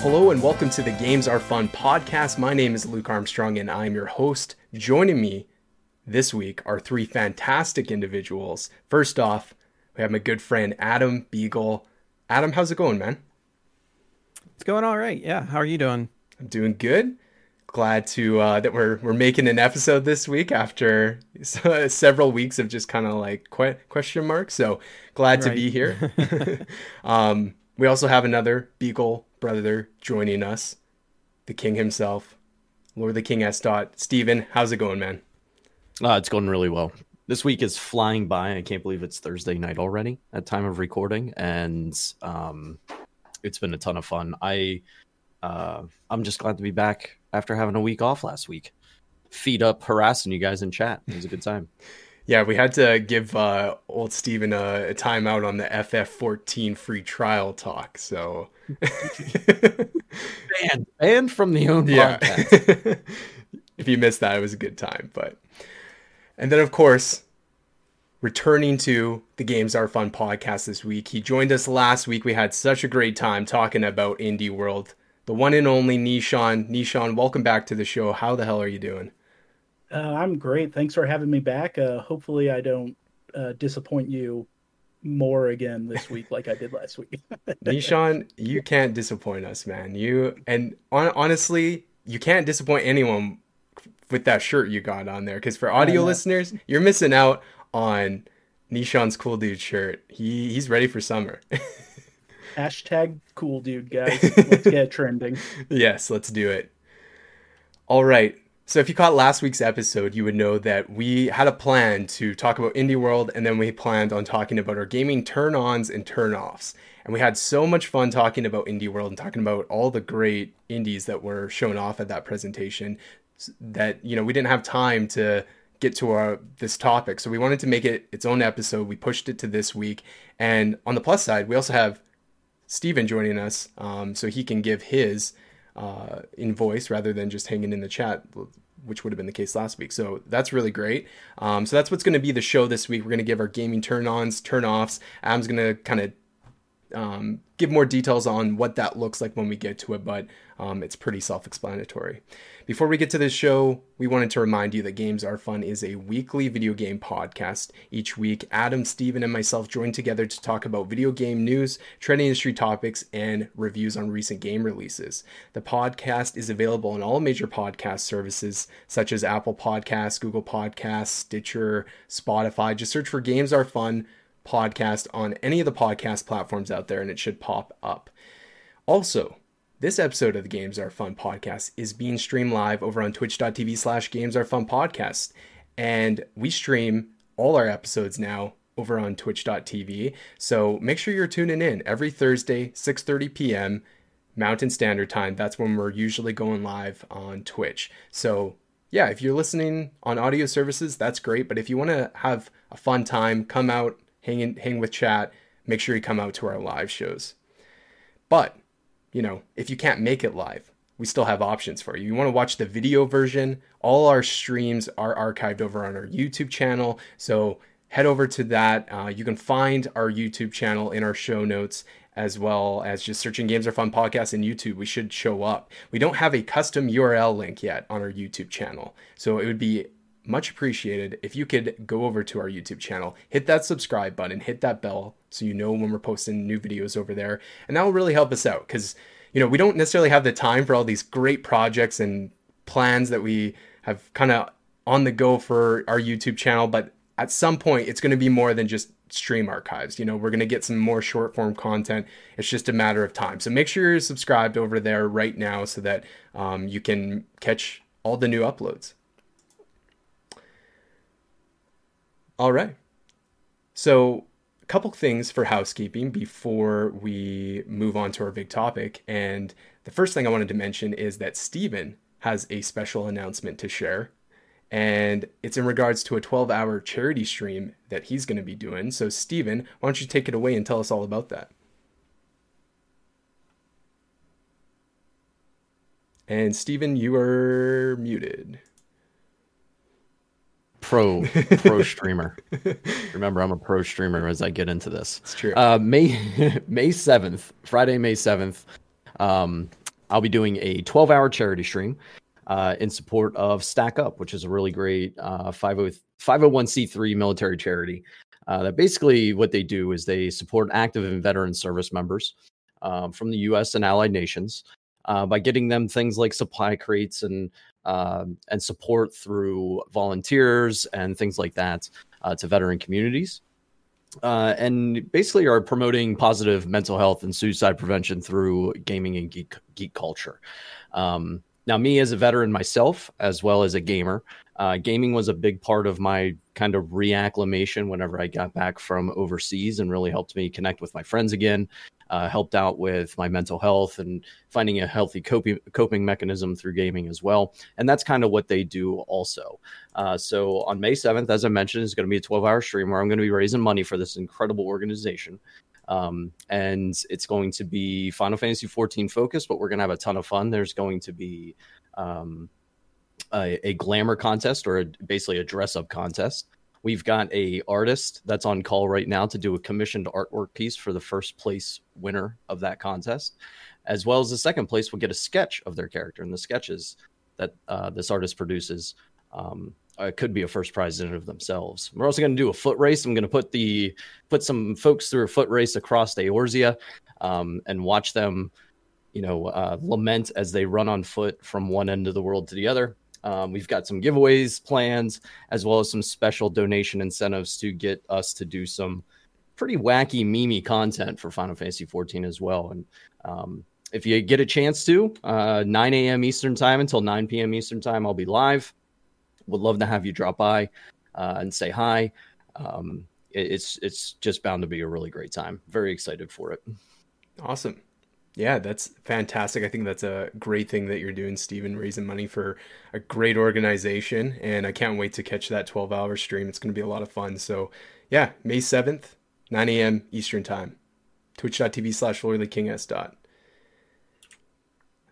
Hello and welcome to the Games Are Fun podcast. My name is Luke Armstrong and I'm your host. Joining me this week are three fantastic individuals. First off, we have my good friend Adam Beagle. Adam, how's it going, man? It's going all right. Yeah. How are you doing? I'm doing good. Glad to uh, that we're we're making an episode this week after several weeks of just kind of like que- question marks. So glad right. to be here. um, we also have another Beagle brother joining us, the King himself, Lord the King S. Dot. Steven, how's it going, man? Uh, it's going really well. This week is flying by. I can't believe it's Thursday night already at time of recording, and um, it's been a ton of fun. I uh, I'm just glad to be back after having a week off last week. Feed up harassing you guys in chat. It was a good time. Yeah, we had to give uh, old Steven a, a timeout on the FF14 free trial talk. So banned, banned from the own yeah. podcast. if you missed that, it was a good time. But and then of course, returning to the Games Are Fun podcast this week. He joined us last week. We had such a great time talking about Indie World. The one and only Nishan. Nishan, welcome back to the show. How the hell are you doing? Uh, I'm great. Thanks for having me back. Uh, hopefully, I don't uh, disappoint you more again this week like I did last week. Nishan, you can't disappoint us, man. You and on, honestly, you can't disappoint anyone with that shirt you got on there. Because for audio listeners, you're missing out on Nishan's cool dude shirt. He he's ready for summer. Hashtag cool dude, guys. Let's get trending. yes, let's do it. All right. So if you caught last week's episode, you would know that we had a plan to talk about Indie World and then we planned on talking about our gaming turn-ons and turn-offs. And we had so much fun talking about Indie World and talking about all the great indies that were shown off at that presentation that, you know, we didn't have time to get to our this topic. So we wanted to make it its own episode. We pushed it to this week. And on the plus side, we also have Steven joining us um, so he can give his uh, in voice rather than just hanging in the chat, which would have been the case last week. So that's really great. Um, so that's what's going to be the show this week. We're going to give our gaming turn ons, turn offs. Adam's going to kind of um, give more details on what that looks like when we get to it, but um, it's pretty self explanatory. Before we get to this show, we wanted to remind you that Games Are Fun is a weekly video game podcast. Each week, Adam, Steven, and myself join together to talk about video game news, trending industry topics, and reviews on recent game releases. The podcast is available on all major podcast services such as Apple Podcasts, Google Podcasts, Stitcher, Spotify. Just search for Games Are Fun podcast on any of the podcast platforms out there and it should pop up. Also, this episode of the Games Are Fun podcast is being streamed live over on twitch.tv slash games are fun podcast. And we stream all our episodes now over on twitch.tv. So make sure you're tuning in every Thursday, 6:30 p.m. Mountain Standard Time. That's when we're usually going live on Twitch. So yeah, if you're listening on audio services, that's great. But if you want to have a fun time, come out, hang in, hang with chat. Make sure you come out to our live shows. But you know, if you can't make it live, we still have options for you. You want to watch the video version, all our streams are archived over on our YouTube channel. So head over to that. Uh, you can find our YouTube channel in our show notes as well as just searching Games Are Fun podcast in YouTube. We should show up. We don't have a custom URL link yet on our YouTube channel. So it would be much appreciated if you could go over to our YouTube channel, hit that subscribe button, hit that bell so you know when we're posting new videos over there. And that will really help us out because, you know, we don't necessarily have the time for all these great projects and plans that we have kind of on the go for our YouTube channel. But at some point, it's going to be more than just stream archives. You know, we're going to get some more short form content. It's just a matter of time. So make sure you're subscribed over there right now so that um, you can catch all the new uploads. All right. So, a couple things for housekeeping before we move on to our big topic. And the first thing I wanted to mention is that Steven has a special announcement to share. And it's in regards to a 12 hour charity stream that he's going to be doing. So, Steven, why don't you take it away and tell us all about that? And Steven, you are muted pro pro streamer. Remember, I'm a pro streamer as I get into this. It's true. Uh, May May seventh, Friday, May seventh. Um, I'll be doing a 12 hour charity stream uh, in support of Stack Up, which is a really great uh, 50, 501c3 military charity. Uh, that basically what they do is they support active and veteran service members um, from the U.S. and allied nations uh, by getting them things like supply crates and um, and support through volunteers and things like that uh, to veteran communities. Uh, and basically are promoting positive mental health and suicide prevention through gaming and geek, geek culture. Um, now, me as a veteran myself, as well as a gamer, uh, gaming was a big part of my kind of reacclimation whenever I got back from overseas and really helped me connect with my friends again uh, helped out with my mental health and finding a healthy coping, coping mechanism through gaming as well. And that's kind of what they do also. Uh, so on May 7th, as I mentioned, is going to be a 12 hour stream where I'm going to be raising money for this incredible organization. Um, and it's going to be Final Fantasy 14 focused, but we're going to have a ton of fun. There's going to be um, a, a, glamour contest or a, basically a dress up contest. We've got a artist that's on call right now to do a commissioned artwork piece for the first place winner of that contest, as well as the second place will get a sketch of their character. And the sketches that uh, this artist produces um, uh, could be a first prize in of themselves. We're also going to do a foot race. I'm going to put the put some folks through a foot race across the Eorzea um, and watch them, you know, uh, lament as they run on foot from one end of the world to the other. Um, we've got some giveaways plans, as well as some special donation incentives to get us to do some pretty wacky, mimi content for Final Fantasy 14 as well. And um, if you get a chance to, uh, 9 a.m. Eastern time until 9 p.m. Eastern time, I'll be live. Would love to have you drop by uh, and say hi. Um, it, it's it's just bound to be a really great time. Very excited for it. Awesome. Yeah, that's fantastic. I think that's a great thing that you're doing, Steven, raising money for a great organization. And I can't wait to catch that 12 hour stream. It's going to be a lot of fun. So, yeah, May 7th, 9 a.m. Eastern Time. Twitch.tv slash King dot.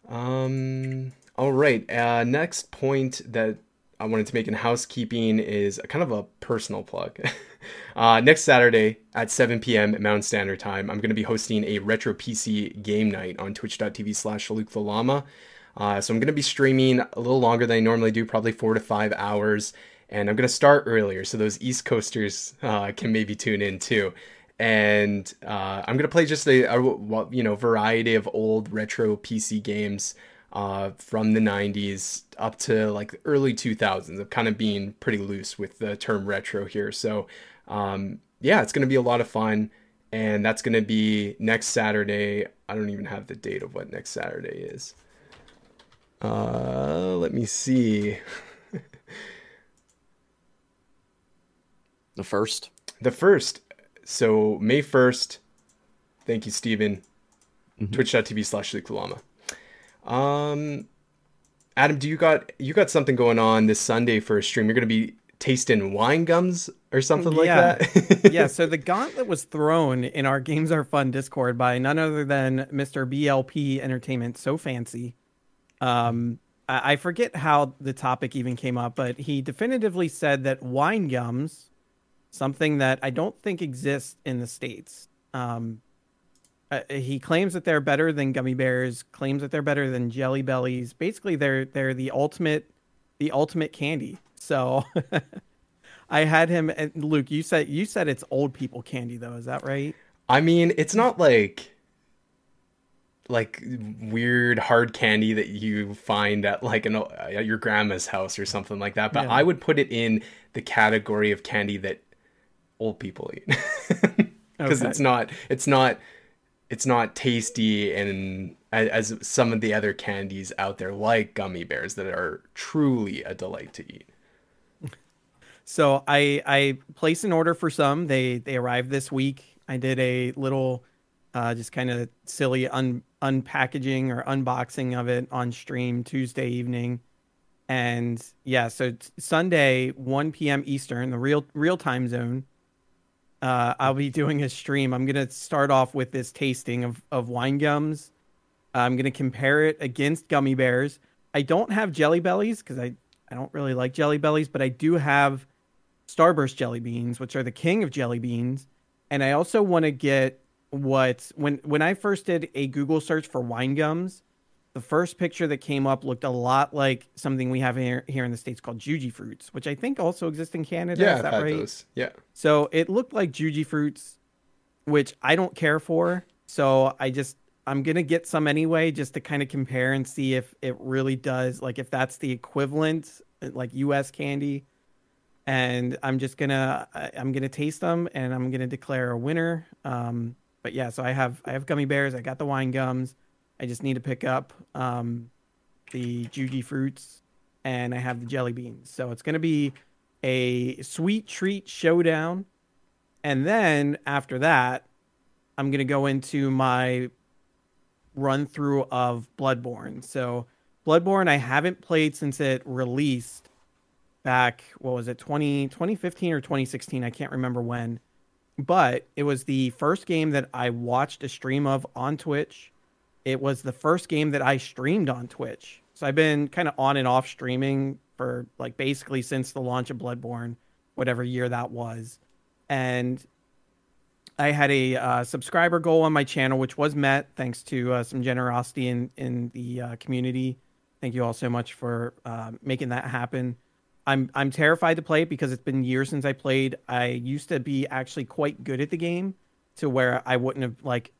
Um, all right. Uh, next point that I wanted to make in housekeeping is a kind of a personal plug. uh, next Saturday at 7 p.m. at Mountain Standard Time, I'm going to be hosting a retro PC game night on twitch.tv slash Luke the Llama. Uh, so I'm going to be streaming a little longer than I normally do, probably four to five hours. And I'm going to start earlier so those East Coasters uh, can maybe tune in too. And uh, I'm going to play just a, a, you know variety of old retro PC games uh, from the 90s up to like the early 2000s of kind of being pretty loose with the term retro here. So, um, yeah, it's going to be a lot of fun. And that's going to be next Saturday. I don't even have the date of what next Saturday is. Uh, let me see. the first. The first. So May 1st. Thank you, Steven. Mm-hmm. Twitch.tv slash Luke. Um, Adam, do you got you got something going on this Sunday for a stream? You're going to be tasting wine gums or something like that. yeah. So the gauntlet was thrown in our Games Are Fun Discord by none other than Mr. BLP Entertainment. So fancy. Um, I, I forget how the topic even came up, but he definitively said that wine gums, something that I don't think exists in the states. Um, uh, he claims that they're better than gummy bears. Claims that they're better than jelly bellies. Basically, they're they're the ultimate, the ultimate candy. So, I had him. And Luke, you said you said it's old people candy, though. Is that right? I mean, it's not like like weird hard candy that you find at like an at your grandma's house or something like that. But yeah. I would put it in the category of candy that old people eat because okay. it's not it's not it's not tasty and as some of the other candies out there like gummy bears that are truly a delight to eat. So I I placed an order for some. They they arrived this week. I did a little uh, just kind of silly un, unpackaging or unboxing of it on stream Tuesday evening. And yeah, so it's Sunday 1 p.m. Eastern, the real real time zone uh, I'll be doing a stream. I'm gonna start off with this tasting of of wine gums. I'm gonna compare it against gummy bears. I don't have jelly bellies because I I don't really like jelly bellies, but I do have Starburst jelly beans, which are the king of jelly beans. And I also want to get what when when I first did a Google search for wine gums, the first picture that came up looked a lot like something we have here, here in the states called Jujyfruits, which I think also exists in Canada. Yeah, is that right? those. Yeah. So it looked like Jujyfruits, which I don't care for. So I just I'm gonna get some anyway, just to kind of compare and see if it really does, like if that's the equivalent, like U.S. candy. And I'm just gonna I'm gonna taste them and I'm gonna declare a winner. Um, but yeah, so I have I have gummy bears. I got the wine gums. I just need to pick up um, the Jujyfruits and I have the jelly beans. So it's gonna be a sweet treat showdown. And then after that, I'm going to go into my run through of Bloodborne. So, Bloodborne, I haven't played since it released back, what was it, 20, 2015 or 2016? I can't remember when. But it was the first game that I watched a stream of on Twitch. It was the first game that I streamed on Twitch. So I've been kind of on and off streaming for like basically since the launch of Bloodborne, whatever year that was. And I had a uh, subscriber goal on my channel, which was met thanks to uh, some generosity in in the uh, community. Thank you all so much for uh, making that happen. I'm I'm terrified to play it because it's been years since I played. I used to be actually quite good at the game, to where I wouldn't have like,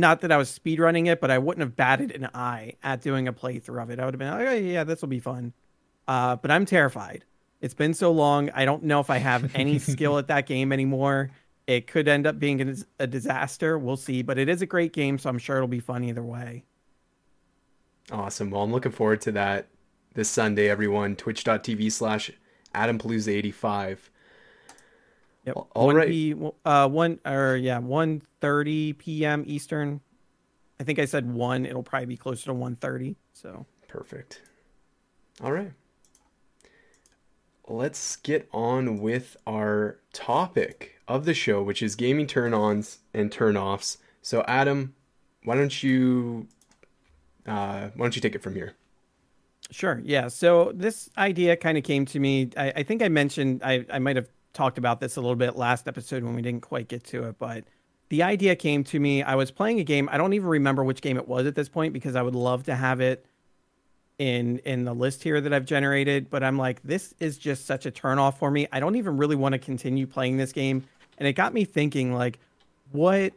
not that I was speedrunning it, but I wouldn't have batted an eye at doing a playthrough of it. I would have been like, oh, yeah, this will be fun. Uh, but I'm terrified. It's been so long. I don't know if I have any skill at that game anymore. It could end up being a, a disaster. We'll see. But it is a great game, so I'm sure it'll be fun either way. Awesome. Well, I'm looking forward to that this Sunday, everyone. Twitch.tv slash AdamPalooza85. Yep. All- 1 right. P, uh, one or yeah, one thirty p.m. Eastern. I think I said one. It'll probably be closer to one thirty. So Perfect. All right. Let's get on with our topic of the show, which is gaming turn ons and turn offs. So, Adam, why don't you uh, why don't you take it from here? Sure. Yeah. So this idea kind of came to me. I, I think I mentioned I, I might have talked about this a little bit last episode when we didn't quite get to it, but the idea came to me. I was playing a game. I don't even remember which game it was at this point because I would love to have it in in the list here that I've generated, but I'm like, this is just such a turnoff for me. I don't even really want to continue playing this game. And it got me thinking like what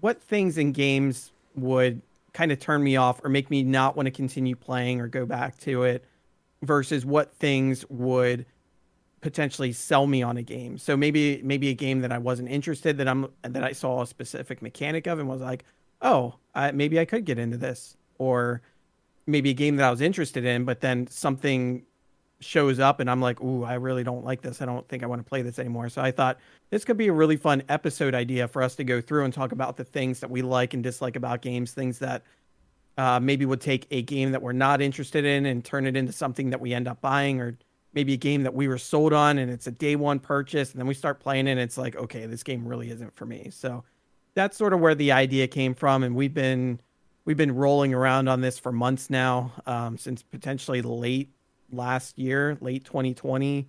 what things in games would kind of turn me off or make me not want to continue playing or go back to it versus what things would potentially sell me on a game. So maybe maybe a game that I wasn't interested that I'm that I saw a specific mechanic of and was like, "Oh, I, maybe I could get into this." Or maybe a game that I was interested in, but then something shows up and I'm like, "Ooh, I really don't like this. I don't think I want to play this anymore." So I thought this could be a really fun episode idea for us to go through and talk about the things that we like and dislike about games, things that uh, maybe would take a game that we're not interested in and turn it into something that we end up buying, or maybe a game that we were sold on and it's a day one purchase, and then we start playing it and it's like, okay, this game really isn't for me. So that's sort of where the idea came from, and we've been we've been rolling around on this for months now, um, since potentially late last year, late 2020,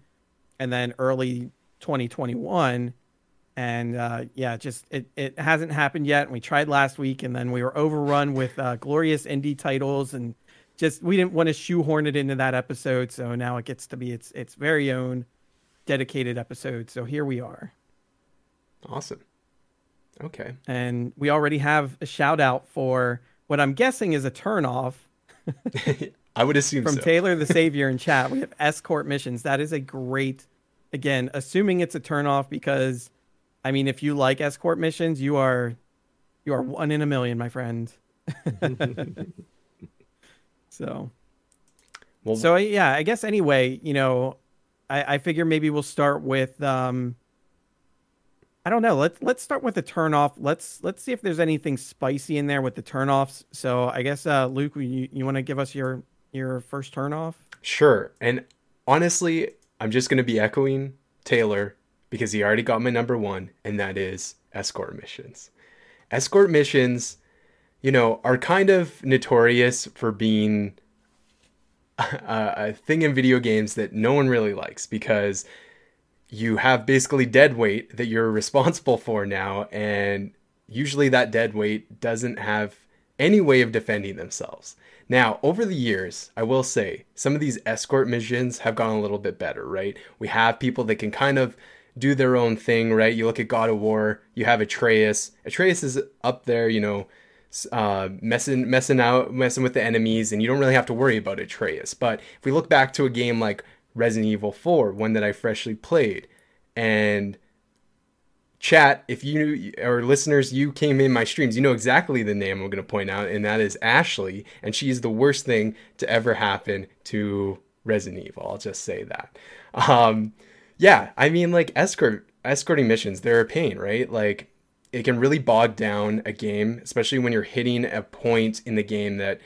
and then early 2021 and uh, yeah, just it, it hasn't happened yet. And we tried last week, and then we were overrun with uh, glorious indie titles, and just we didn't want to shoehorn it into that episode. So now it gets to be its its very own dedicated episode. So here we are, Awesome. Okay. and we already have a shout out for what I'm guessing is a turnoff I would assume from so. Taylor the Savior in chat. We have escort missions. That is a great, again, assuming it's a turnoff because, I mean, if you like escort missions, you are, you are one in a million, my friend. so, well, so yeah, I guess anyway, you know, I, I figure maybe we'll start with, um, I don't know. Let's let's start with the turnoff. Let's let's see if there's anything spicy in there with the turnoffs. So I guess uh, Luke, you you want to give us your your first turnoff? Sure. And honestly, I'm just going to be echoing Taylor because he already got my number one, and that is escort missions. Escort missions, you know, are kind of notorious for being a, a thing in video games that no one really likes because you have basically dead weight that you're responsible for now, and usually that dead weight doesn't have any way of defending themselves. Now, over the years, I will say some of these escort missions have gone a little bit better, right? We have people that can kind of do their own thing, right? You look at God of War, you have Atreus. Atreus is up there, you know, uh, messing messing out, messing with the enemies, and you don't really have to worry about Atreus. But if we look back to a game like Resident Evil 4, one that I freshly played, and chat, if you or listeners, you came in my streams, you know exactly the name I'm going to point out, and that is Ashley, and she is the worst thing to ever happen to Resident Evil. I'll just say that. Um, yeah, I mean, like escort escorting missions, they're a pain, right? Like it can really bog down a game, especially when you're hitting a point in the game that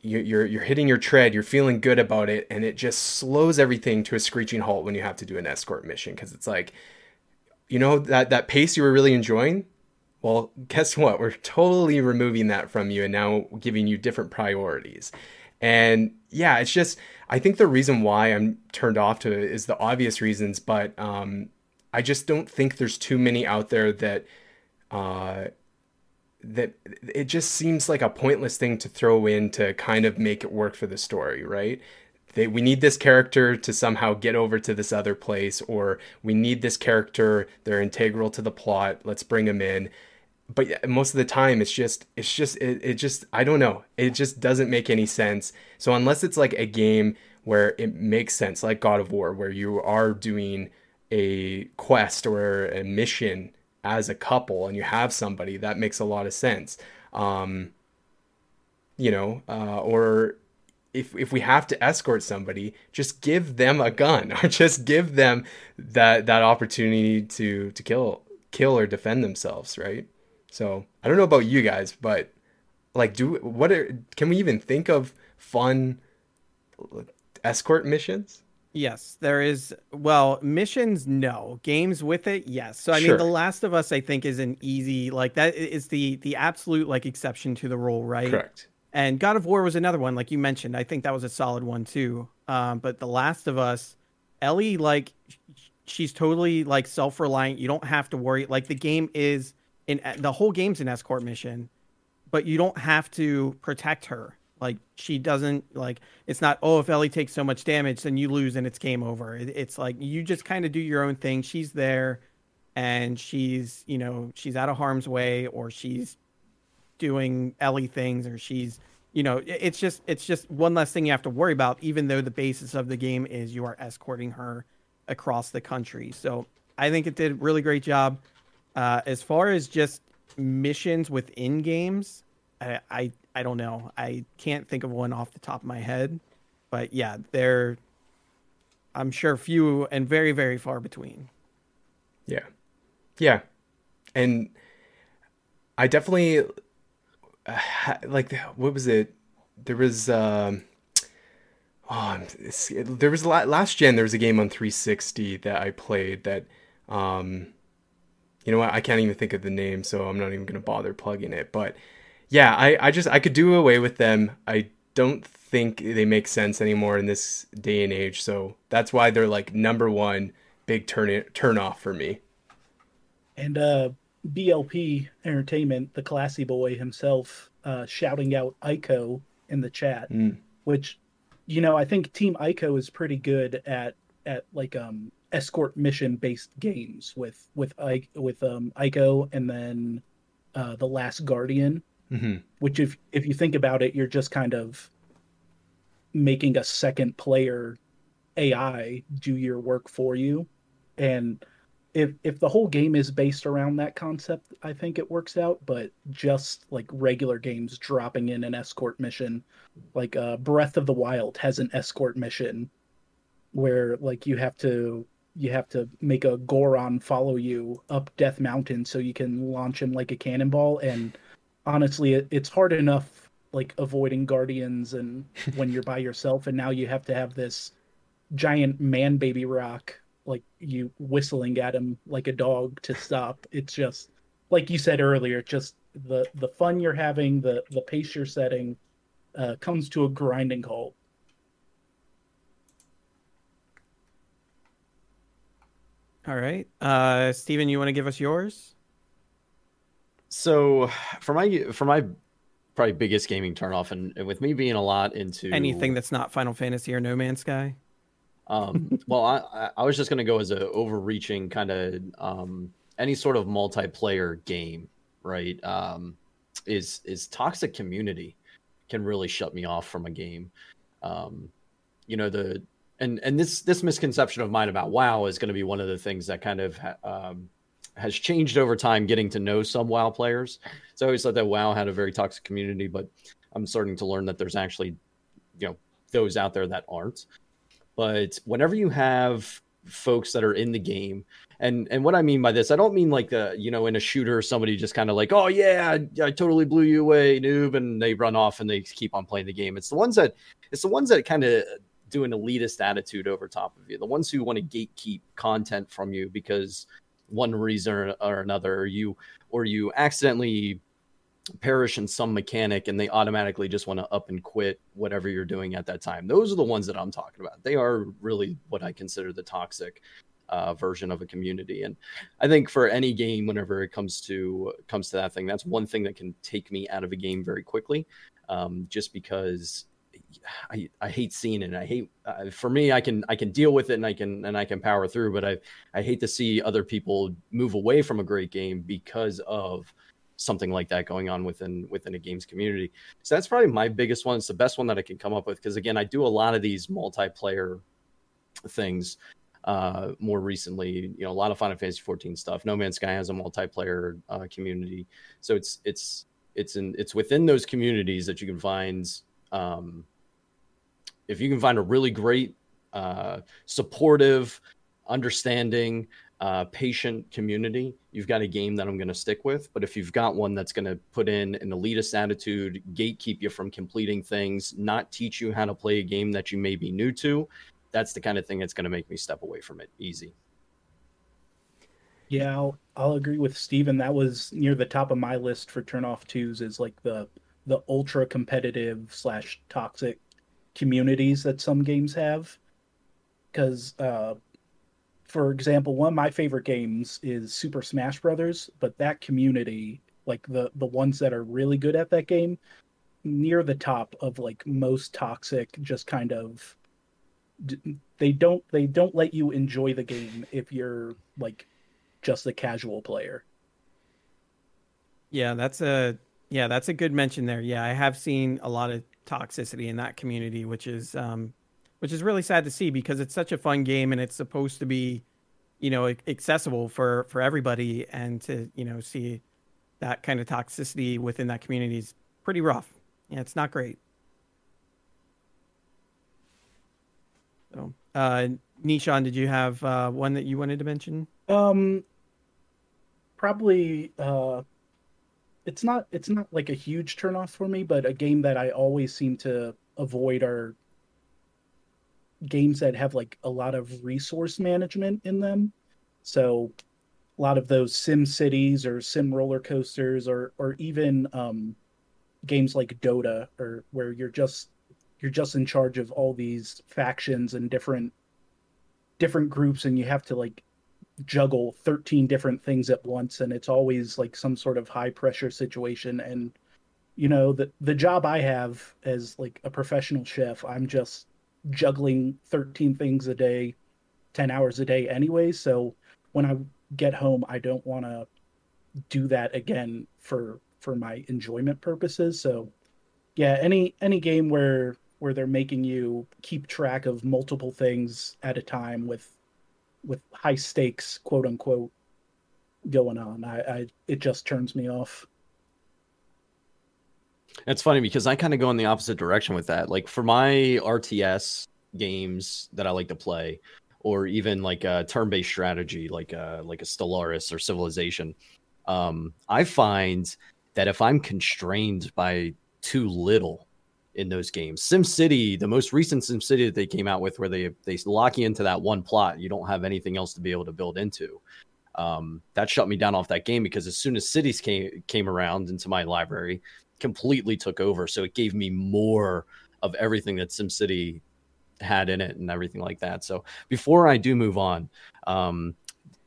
you're you're hitting your tread, you're feeling good about it, and it just slows everything to a screeching halt when you have to do an escort mission because it's like you know that that pace you were really enjoying? Well guess what? We're totally removing that from you and now giving you different priorities. And yeah it's just i think the reason why i'm turned off to it is the obvious reasons but um, i just don't think there's too many out there that uh, that it just seems like a pointless thing to throw in to kind of make it work for the story right? They, we need this character to somehow get over to this other place or we need this character they're integral to the plot let's bring them in. But most of the time it's just it's just it, it just i don't know. It just doesn't make any sense. So unless it's like a game where it makes sense like god of war where you are doing a quest or a mission as a couple and you have somebody that makes a lot of sense um you know uh, or if if we have to escort somebody, just give them a gun or just give them that that opportunity to to kill kill or defend themselves, right? So I don't know about you guys, but like, do what are can we even think of fun escort missions? Yes, there is. Well, missions, no. Games with it, yes. So I sure. mean, The Last of Us, I think, is an easy like that is the the absolute like exception to the rule, right? Correct. And God of War was another one, like you mentioned. I think that was a solid one too. Um, but The Last of Us, Ellie, like she's totally like self reliant. You don't have to worry. Like the game is in the whole game's an escort mission, but you don't have to protect her. Like she doesn't like it's not oh if Ellie takes so much damage then you lose and it's game over. It, it's like you just kind of do your own thing. She's there and she's you know she's out of harm's way or she's doing Ellie things or she's you know it's just it's just one less thing you have to worry about even though the basis of the game is you are escorting her across the country so i think it did a really great job uh, as far as just missions within games I, I i don't know i can't think of one off the top of my head but yeah they're i'm sure few and very very far between yeah yeah and i definitely like what was it? There was um, oh, there was a lot, last gen. There was a game on 360 that I played that um, you know what? I can't even think of the name, so I'm not even gonna bother plugging it. But yeah, I I just I could do away with them. I don't think they make sense anymore in this day and age. So that's why they're like number one big turn turn off for me. And uh BLP Entertainment, the classy boy himself, uh, shouting out Ico in the chat, mm. which, you know, I think Team Ico is pretty good at at like um escort mission based games with with I with um Ico and then uh, the Last Guardian, mm-hmm. which if if you think about it, you're just kind of making a second player AI do your work for you, and if if the whole game is based around that concept, I think it works out. But just like regular games dropping in an escort mission, like uh, Breath of the Wild has an escort mission where like you have to you have to make a Goron follow you up Death Mountain so you can launch him like a cannonball. And honestly, it, it's hard enough like avoiding guardians and when you're by yourself, and now you have to have this giant man baby rock like you whistling at him like a dog to stop. It's just like you said earlier, just the the fun you're having, the the pace you're setting, uh, comes to a grinding halt. All right, uh, Steven, you want to give us yours? So for my for my probably biggest gaming turnoff, and, and with me being a lot into anything that's not Final Fantasy or No Man's Sky. Um, well, I, I was just going to go as a overreaching kind of um, any sort of multiplayer game, right? Um, is is toxic community can really shut me off from a game. Um, you know the and and this this misconception of mine about WoW is going to be one of the things that kind of um, has changed over time. Getting to know some WoW players, so I always thought that WoW had a very toxic community, but I'm starting to learn that there's actually, you know, those out there that aren't. But whenever you have folks that are in the game, and and what I mean by this, I don't mean like the you know in a shooter somebody just kind of like oh yeah I, I totally blew you away noob and they run off and they keep on playing the game. It's the ones that it's the ones that kind of do an elitist attitude over top of you. The ones who want to gatekeep content from you because one reason or another, or you or you accidentally perish in some mechanic and they automatically just want to up and quit whatever you're doing at that time. Those are the ones that I'm talking about. They are really what I consider the toxic uh, version of a community. And I think for any game, whenever it comes to comes to that thing, that's one thing that can take me out of a game very quickly, um, just because I, I hate seeing it. And I hate uh, for me. I can I can deal with it and I can and I can power through. But I I hate to see other people move away from a great game because of something like that going on within within a games community. So that's probably my biggest one. It's the best one that I can come up with because again, I do a lot of these multiplayer things. Uh, more recently, you know, a lot of Final Fantasy 14 stuff. No Man's Sky has a multiplayer uh, community, so it's it's it's in it's within those communities that you can find um, if you can find a really great, uh, supportive, understanding, uh, patient community, you've got a game that I'm going to stick with. But if you've got one that's going to put in an elitist attitude, gatekeep you from completing things, not teach you how to play a game that you may be new to, that's the kind of thing that's going to make me step away from it easy. Yeah, I'll, I'll agree with Steven. That was near the top of my list for turn off twos is like the the ultra competitive slash toxic communities that some games have. Because, uh, for example, one of my favorite games is Super Smash Brothers, but that community, like the the ones that are really good at that game, near the top of like most toxic, just kind of they don't they don't let you enjoy the game if you're like just a casual player. Yeah, that's a yeah, that's a good mention there. Yeah, I have seen a lot of toxicity in that community, which is um, which is really sad to see because it's such a fun game and it's supposed to be, you know, accessible for for everybody, and to you know see that kind of toxicity within that community is pretty rough. Yeah, it's not great. So, uh, Nishan, did you have uh, one that you wanted to mention? Um, probably uh, it's not it's not like a huge turnoff for me, but a game that I always seem to avoid are games that have like a lot of resource management in them. So a lot of those sim cities or sim roller coasters or or even um, games like Dota or where you're just you're just in charge of all these factions and different different groups and you have to like juggle 13 different things at once and it's always like some sort of high pressure situation. And you know the the job I have as like a professional chef I'm just juggling 13 things a day 10 hours a day anyway. So when I get home I don't want to do that again for for my enjoyment purposes. So yeah any any game where where they're making you keep track of multiple things at a time with with high stakes, quote unquote, going on. I, I it just turns me off. It's funny because I kind of go in the opposite direction with that. Like for my RTS games that I like to play, or even like a turn-based strategy, like a like a Stellaris or Civilization, um, I find that if I'm constrained by too little in those games. Sim City, the most recent Sim City that they came out with, where they they lock you into that one plot, you don't have anything else to be able to build into. Um, that shut me down off that game because as soon as cities came came around into my library, completely took over. So it gave me more of everything that Sim City had in it and everything like that. So before I do move on, um,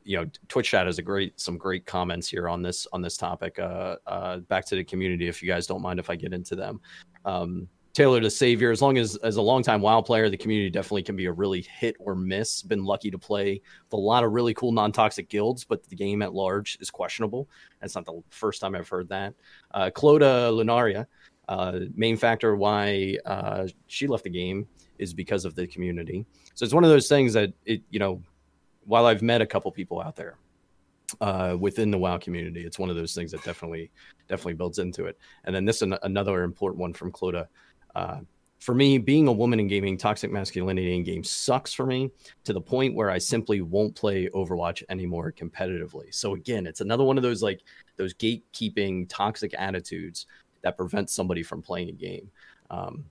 you know, Twitch chat has a great some great comments here on this on this topic. Uh, uh, back to the community, if you guys don't mind if I get into them. Um, Taylor the Savior, as long as as a longtime WoW player, the community definitely can be a really hit or miss. Been lucky to play with a lot of really cool non-toxic guilds, but the game at large is questionable. That's not the first time I've heard that. Uh, Cloda Lunaria, uh, main factor why uh, she left the game is because of the community. So it's one of those things that it, you know, while I've met a couple people out there uh, within the WoW community, it's one of those things that definitely definitely builds into it. And then this an- another important one from Cloda. Uh, for me, being a woman in gaming, toxic masculinity in games sucks for me to the point where I simply won't play Overwatch anymore competitively. So again, it's another one of those like those gatekeeping toxic attitudes that prevents somebody from playing a game. Um,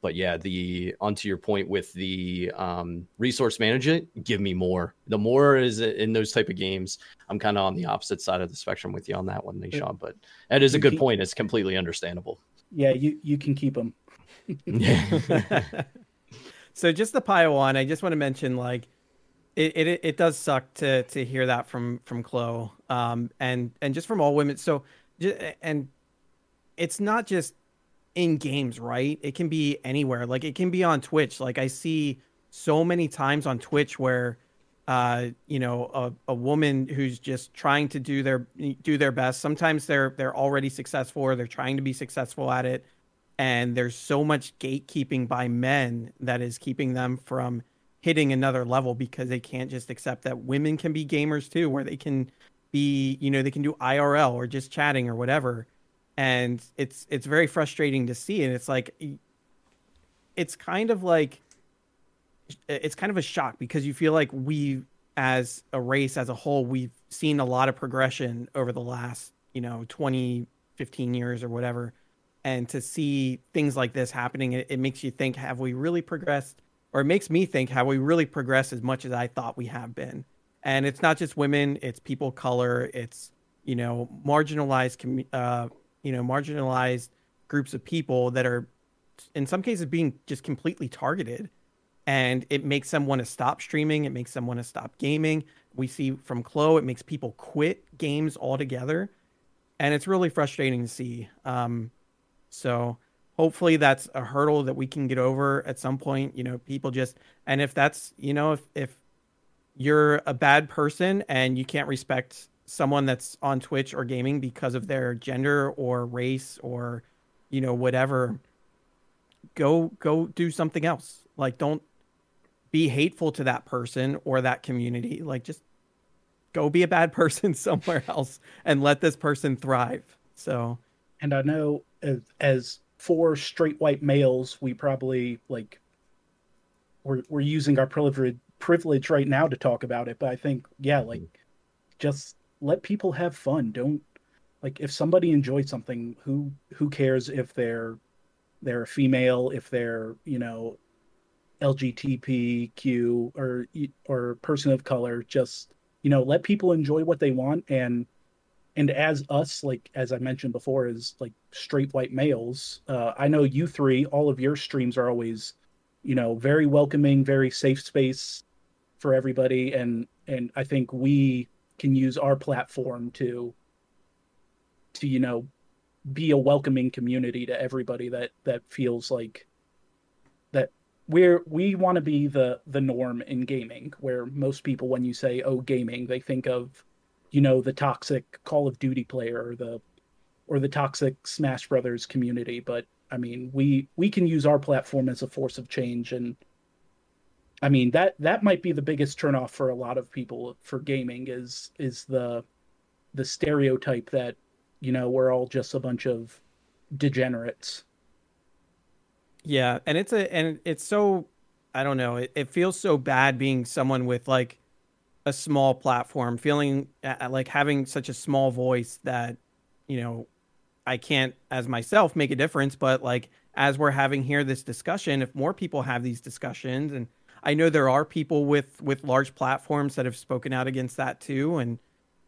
but yeah, the onto your point with the um, resource management, give me more. The more is in those type of games. I'm kind of on the opposite side of the spectrum with you on that one, Nishan. But that is a good point. It's completely understandable. Yeah, you you can keep them. so just the Padawan, I just want to mention like it, it it does suck to to hear that from from Chloe, um, and and just from all women. So and it's not just in games, right? It can be anywhere. Like it can be on Twitch. Like I see so many times on Twitch where uh, you know, a, a woman who's just trying to do their do their best. Sometimes they're they're already successful or they're trying to be successful at it and there's so much gatekeeping by men that is keeping them from hitting another level because they can't just accept that women can be gamers too where they can be you know they can do IRL or just chatting or whatever. And it's it's very frustrating to see. And it's like it's kind of like it's kind of a shock because you feel like we as a race as a whole we've seen a lot of progression over the last you know 20 15 years or whatever and to see things like this happening it, it, makes you think have we really progressed? Or it makes me think have we really progressed as much as i thought we have been? And it's not just women it's people of color it's you know marginalized uh, you know marginalized groups of people that are in some cases being just completely targeted. And it makes them want to stop streaming it makes them want to stop gaming. We see from Chloe it makes people quit games altogether. And it's really frustrating to see um, so hopefully that's a hurdle that we can get over at some point. You know, people just and if that's you know if if you're a bad person and you can't respect someone that's on Twitch or gaming because of their gender or race or you know whatever go go do something else like don't be hateful to that person or that community like just go be a bad person somewhere else and let this person thrive so and i know as, as four straight white males, we probably like we're we're using our privilege privilege right now to talk about it. But I think yeah, like mm-hmm. just let people have fun. Don't like if somebody enjoys something, who who cares if they're they're a female, if they're you know LGBTQ or or person of color. Just you know let people enjoy what they want and and as us like as i mentioned before is like straight white males uh, i know you three all of your streams are always you know very welcoming very safe space for everybody. And and i think we can use our platform to to you know be a welcoming community to everybody that that feels like that we're we want to be the the norm in gaming where most people when you say oh gaming they think of you know the toxic Call of Duty player or the or the toxic Smash Brothers community, but I mean we we can use our platform as a force of change and I mean that that might be the biggest turnoff for a lot of people for gaming is is the the stereotype that you know we're all just a bunch of degenerates. Yeah, and it's a and it's so I don't know, it, it feels so bad being someone with like a small platform, feeling uh, like having such a small voice that, you know, I can't as myself make a difference, but like as we're having here this discussion, if more people have these discussions and I know there are people with with large platforms that have spoken out against that too and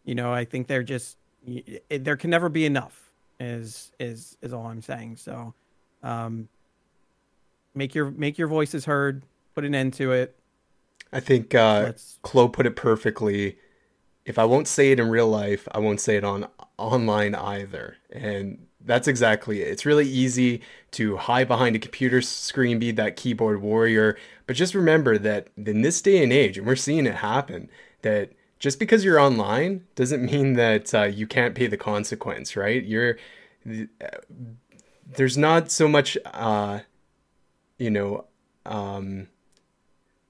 you know, I think they're just it, there can never be enough is is is all I'm saying. So um make your make your voices heard, put an end to it I think uh, Chloe put it perfectly. If I won't say it in real life, I won't say it on online either. And that's exactly it. It's really easy to hide behind a computer screen, be that keyboard warrior. But just remember that in this day and age, and we're seeing it happen, that just because you're online doesn't mean that uh, you can't pay the consequence, right? You're there's not so much, uh, you know, um,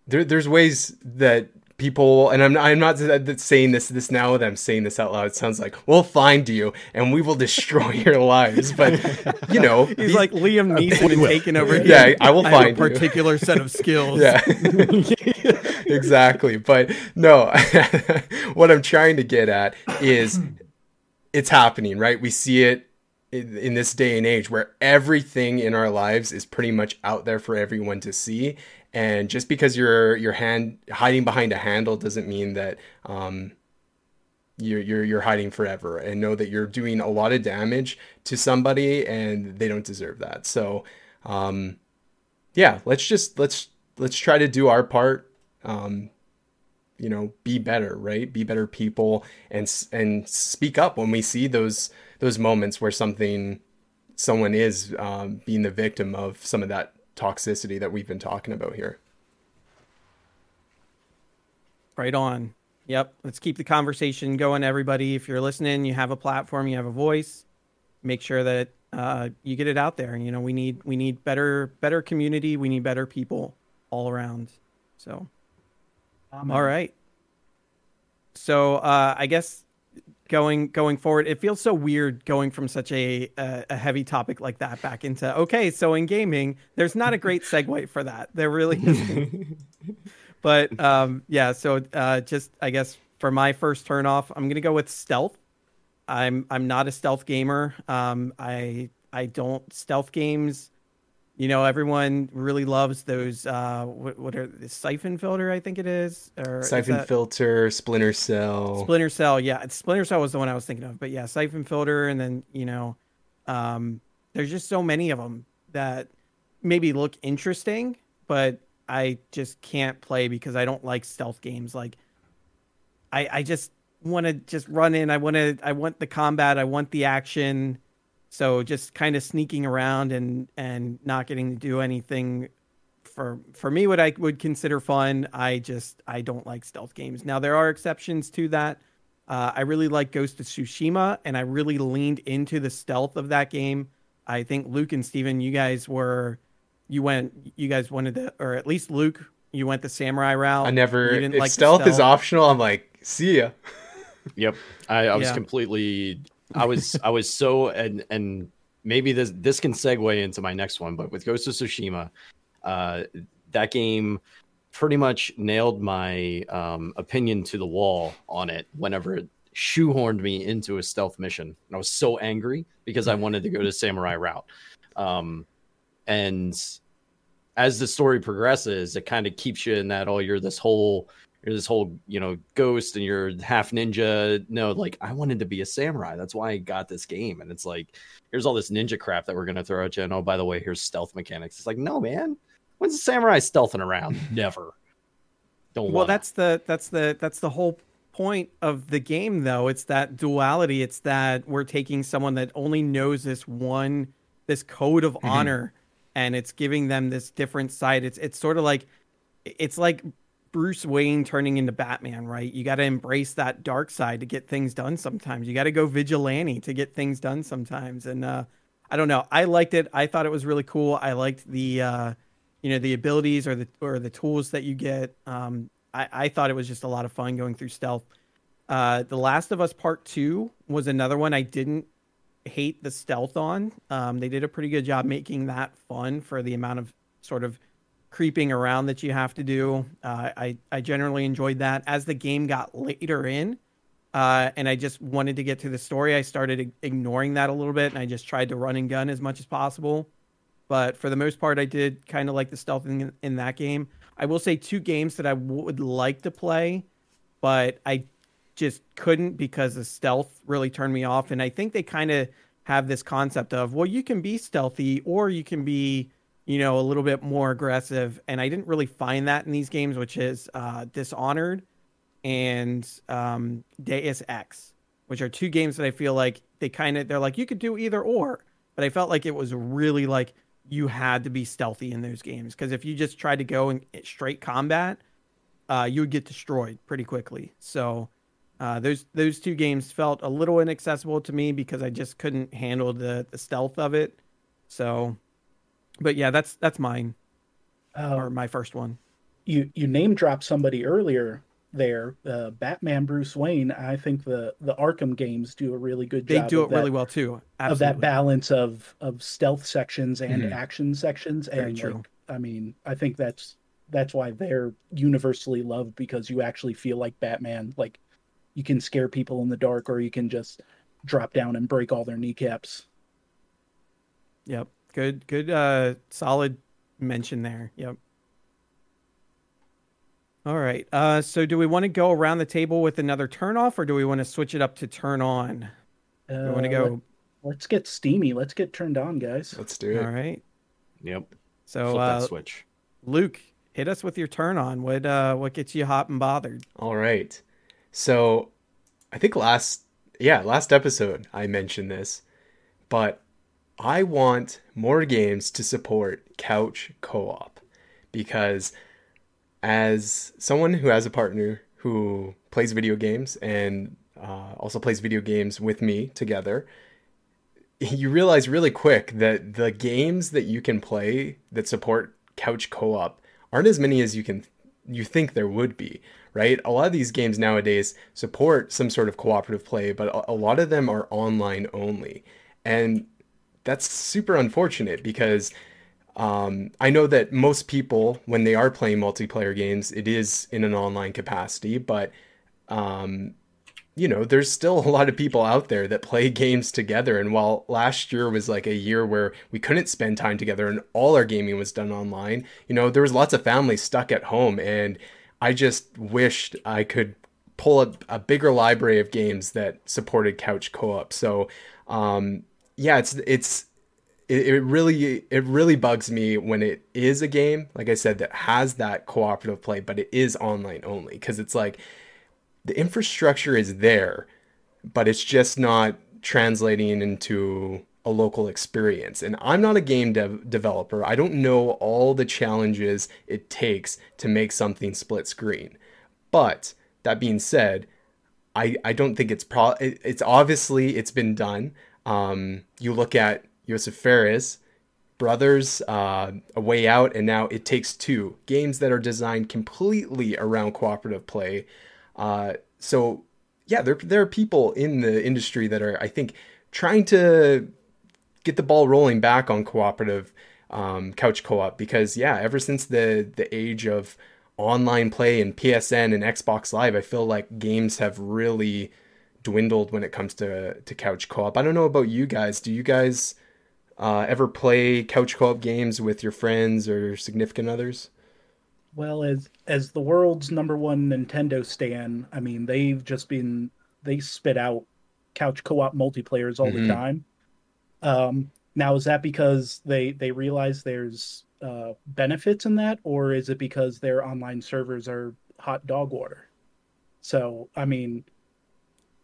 there, there's ways that people and I'm I'm not saying this this now that I'm saying this out loud. It sounds like we'll find you and we will destroy your lives. But you know, he's these, like Liam Neeson and taking over. Yeah, I will I find a particular you. set of skills. Yeah, exactly. But no, what I'm trying to get at is it's happening, right? We see it in, in this day and age where everything in our lives is pretty much out there for everyone to see and just because you're your hand hiding behind a handle doesn't mean that um, you're, you're you're hiding forever. And know that you're doing a lot of damage to somebody and they don't deserve that. So um, yeah let's just let's let's try to do our part. Um, you know be better right? Be better people and and speak up when we see those those moments where something someone is um, being the victim of some of that toxicity that we've been talking about here. Right on. Yep. Let's keep the conversation going, everybody. If you're listening, you have a platform, you have a voice. Make sure that uh, you get it out there. You know, we need we need better better community. We need better people all around. So, Amen. all right. So uh, I guess going going forward. It feels so weird going from such a, a, a heavy topic like that back into okay so in gaming there's not a great segue for that. There really isn't. But um yeah so uh just i guess for my first turn off i'm gonna go with stealth. I'm i'm not a stealth gamer. Um i i don't stealth games you know, everyone really loves those. Uh, what, what are the Syphon Filter? I think it is. Or Syphon is Filter, Splinter Cell. Splinter Cell, yeah. Splinter Cell was the one I was thinking of, but yeah, Syphon Filter, and then you know, um, there's just so many of them that maybe look interesting, but I just can't play because I don't like stealth games. Like, I I just want to just run in. I want to. I want the combat. I want the action so just kind of sneaking around and and not getting to do anything for for me what I would consider fun. I just I don't like stealth games. Now there are exceptions to that. Uh, I really like Ghost of Tsushima, and I really leaned into the stealth of that game. I think Luke and Steven, you guys were, you went, you guys wanted to, or at least Luke, you went the samurai route. I never. if like stealth, stealth, is optional, I'm like, see ya. Yep, I, I was yeah. completely I was I was so and and maybe this this can segue into my next one, but with Ghost of Tsushima, uh, that game pretty much nailed my um, opinion to the wall on it whenever it shoehorned me into a stealth mission. And I was so angry because I wanted to go to samurai route. Um, and as the story progresses, it kind of keeps you in that oh, you're this whole you're this whole you know ghost and you're half ninja. No like i wanted to be a samurai. That's why i got this game. And it's like here's all this ninja crap that we're going to throw at you. And oh by the way here's stealth mechanics. It's like no man. When's the samurai stealthing around? Never. Don't well that's the that's the that's the whole point of the game though. It's that duality. It's that we're taking someone that only knows this one this code of mm-hmm. honor and it's giving them this different side. It's it's sort of like it's like Bruce Wayne turning into Batman, right? You got to embrace that dark side to get things done sometimes. You got to go vigilante to get things done sometimes. And uh, I don't know. I liked it. I thought it was really cool. I liked the uh, you know the abilities or the or the tools that you get. Um, I, I thought it was just a lot of fun going through stealth. Uh, the Last of Us Part Two was another one I didn't hate the stealth on. Um, they did a pretty good job making that fun for the amount of sort of creeping around that you have to do. Uh, I I generally enjoyed that. As the game got later in, uh, and I just wanted to get to the story, I started ignoring that a little bit, and I just tried to run and gun as much as possible. But for the most part, I did kind of like the stealth in, in that game. I will say two games that I would like to play, but I just couldn't because the stealth really turned me off. And I think they kind of have this concept of, well, you can be stealthy or you can be you know, a little bit more aggressive. And I didn't really find that in these games, which is uh, Dishonored and um, Deus Ex, which are two games that I feel like they kind of they're like you could do either or, but I felt like it was really like you had to be stealthy in those games because if you just tried to go in straight combat, uh, you would get destroyed pretty quickly. So uh, those those two games felt a little inaccessible to me because I just couldn't handle the the stealth of it. So, but yeah, that's that's mine Uh, or my first one. you you name dropped somebody earlier there, uh, Batman Bruce Wayne. I think the the Arkham games do a really good They job. They do of it really well too. of that balance of of stealth sections and Mhm. action sections. Very and true. like, I mean, I think that's that's why they're universally loved because you actually feel like Batman. Like you can scare people in the dark, or you can just drop down and break all their kneecaps. Yep. Good. Good. Uh, solid mention there. Yep. All right. Uh, so do we want to go around the table with another turn off, or do we want to switch it up to turn on? Uh, we want to go. Let's get steamy. Let's get turned on, guys. Let's do it. All right. Yep. So Flip uh, that switch. Luke, hit us with your turn on. What uh, what gets you hot and bothered? All right. So I think last yeah, last episode I mentioned this, but I want more games to support couch co-op because as someone who has a partner who plays video games and uh, also plays video games with me together, you realize really quick that the games that you can play that support couch co-op aren't as many as you can you think there would be right? A lot of these games nowadays support some sort of cooperative play but a lot of them are online only. And that's super unfortunate because um, I know that most people, when they are playing multiplayer games, it is in an online capacity, but um, you know, there's still a lot of people out there that play games together. And while last year was like a year where we couldn't spend time together and all our gaming was done online, you know, there was lots of families stuck at home. And I just wished I could pull a, a bigger library of games that supported couch co-op. So, um, yeah, it's, it's, it, it really it really bugs me when it is a game like i said that has that cooperative play but it is online only because it's like the infrastructure is there but it's just not translating into a local experience. And i'm not a game dev- developer. I don't know all the challenges it takes to make something split screen. But that being said I, I don't think it's pro it, it's obviously it's been done. Um, you look at Josef Fares, Brothers, uh, A Way Out, and now It Takes Two, games that are designed completely around cooperative play. Uh, so yeah, there there are people in the industry that are I think trying to get the ball rolling back on cooperative um, couch co-op because yeah, ever since the the age of online play and PSN and Xbox Live, I feel like games have really dwindled when it comes to to couch co-op. I don't know about you guys. Do you guys uh, ever play couch co-op games with your friends or significant others? Well, as as the world's number one Nintendo stan, I mean, they've just been they spit out couch co-op multiplayers all Mhm. the time. Um, now, is that because they they realize there's uh, benefits in that, or is it because their online servers are hot dog water? So, I mean,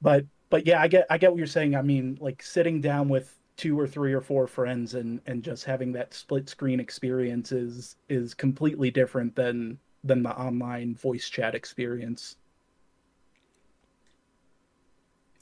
but but yeah, I get I get what you're saying. I mean, like sitting down with two or three or four friends and and just having that split screen experience is is completely different than than the online voice chat experience.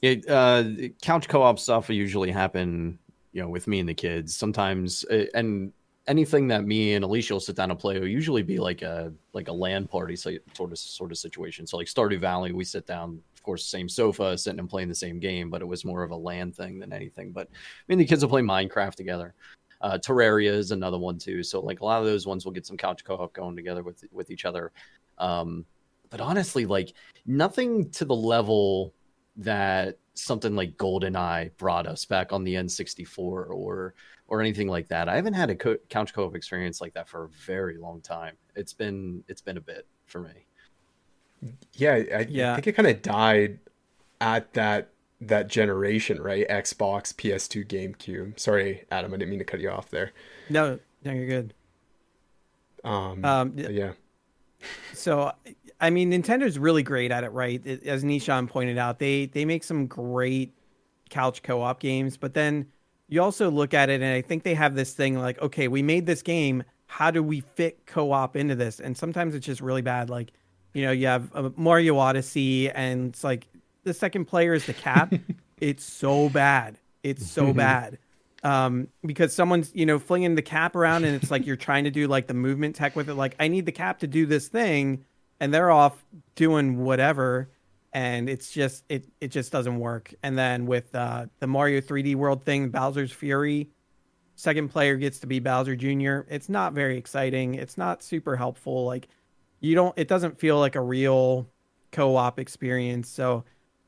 It uh, couch co-op stuff usually happen, you know, with me and the kids. Sometimes, uh, and anything that me and Alicia will sit down and play will usually be like a like a LAN party sort of sort of situation. So like Stardew Valley, we sit down, of course, same sofa, sitting and playing the same game, but it was more of a LAN thing than anything. But I mean, the kids will play Minecraft together. Uh, Terraria is another one too. So like a lot of those ones will get some couch co-op going together with with each other. Um, but honestly, like nothing to the level that something like GoldenEye brought us back on the N64 or or anything like that. I haven't had a co- couch co-op experience like that for a very long time. It's been it's been a bit for me. Yeah, I, Yeah. I think it kind of died at that that generation, right? Xbox, PS2, GameCube. Sorry, Adam, I didn't mean to cut you off there. No, no, you're good. Um, Um, yeah. so I mean, Nintendo's really great at it, right? As Nishan pointed out, they they make some great couch co-op games, but then you also look at it and I think they have this thing like, okay, we made this game, how do we fit co-op into this? And sometimes it's just really bad. Like, you know, you have a Mario Odyssey and it's like the second player is the cap. it's so bad. It's so bad. Um, because someone's, you know, flinging the cap around and it's like you're trying to do like the movement tech with it. Like, I need the cap to do this thing and they're off doing whatever and it's just it it just doesn't work and then with uh, the mario 3d world thing bowser's fury second player gets to be bowser jr it's not very exciting it's not super helpful like you don't it doesn't feel like a real co-op experience so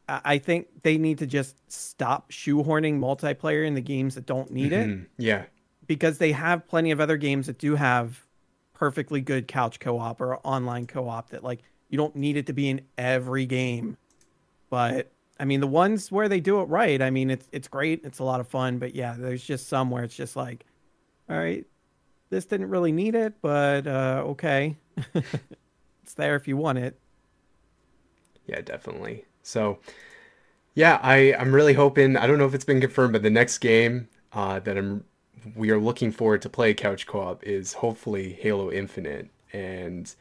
i think they need to just stop shoehorning multiplayer in the games that don't need Mhm. it Yeah. because they have plenty of other games that do have perfectly good couch co-op or online co-op that like you don't need it to be in every game but i mean the ones where they do it right i mean it's it's great it's a lot of fun but yeah there's just some where it's just like all right this didn't really need it but uh okay it's there if you want it Yeah, definitely. So, yeah, I I'm really hoping. I don't know if it's been confirmed, but the next game uh, that I'm we are looking forward to play couch co-op is hopefully Halo Infinite, and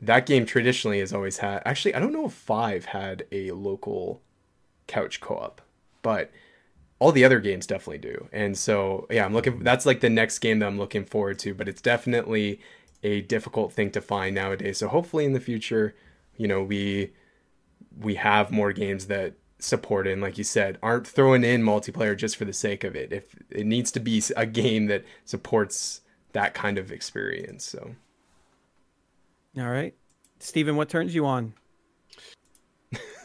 that game traditionally has always had. Actually, I don't know if Five had a local couch co-op, but all the other games definitely do. And so, yeah, I'm looking. That's like the next game that I'm looking forward to. But it's definitely a difficult thing to find nowadays. So hopefully in the future, you know, we we have more games that support it. And like you said aren't throwing in multiplayer just for the sake of it. If it needs to be a game that supports that kind of experience so. All right. Steven what turns you on?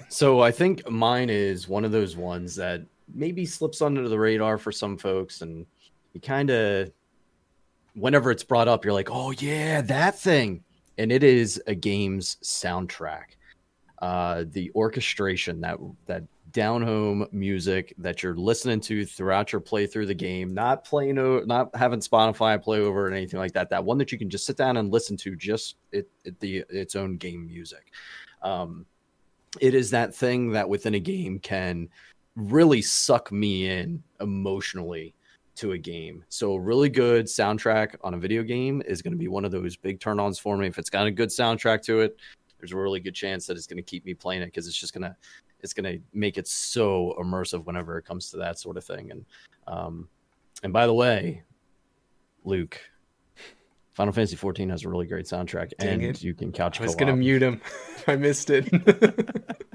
So I think mine is one of those ones that maybe slips under the radar for some folks, and you kind of, whenever it's brought up, you're like, "Oh yeah, that thing," and it is a game's soundtrack. Uh, the orchestration that that down home music that you're listening to throughout your play through the game, not playing, o- not having Spotify play over or anything like that. That one that you can just sit down and listen to, just it, it the its own game music. Um, it is that thing that within a game can really suck me in emotionally to a game. So a really good soundtrack on a video game is going to be one of those big turn-ons for me. If it's got a good soundtrack to it, there's a really good chance that it's going to keep me playing it because it's just going to it's going to make it so immersive whenever it comes to that sort of thing. And um, and by the way, Luke, Final Fantasy 14 has a really great soundtrack, Dang and it. you can couch i was co-op. gonna mute him i missed it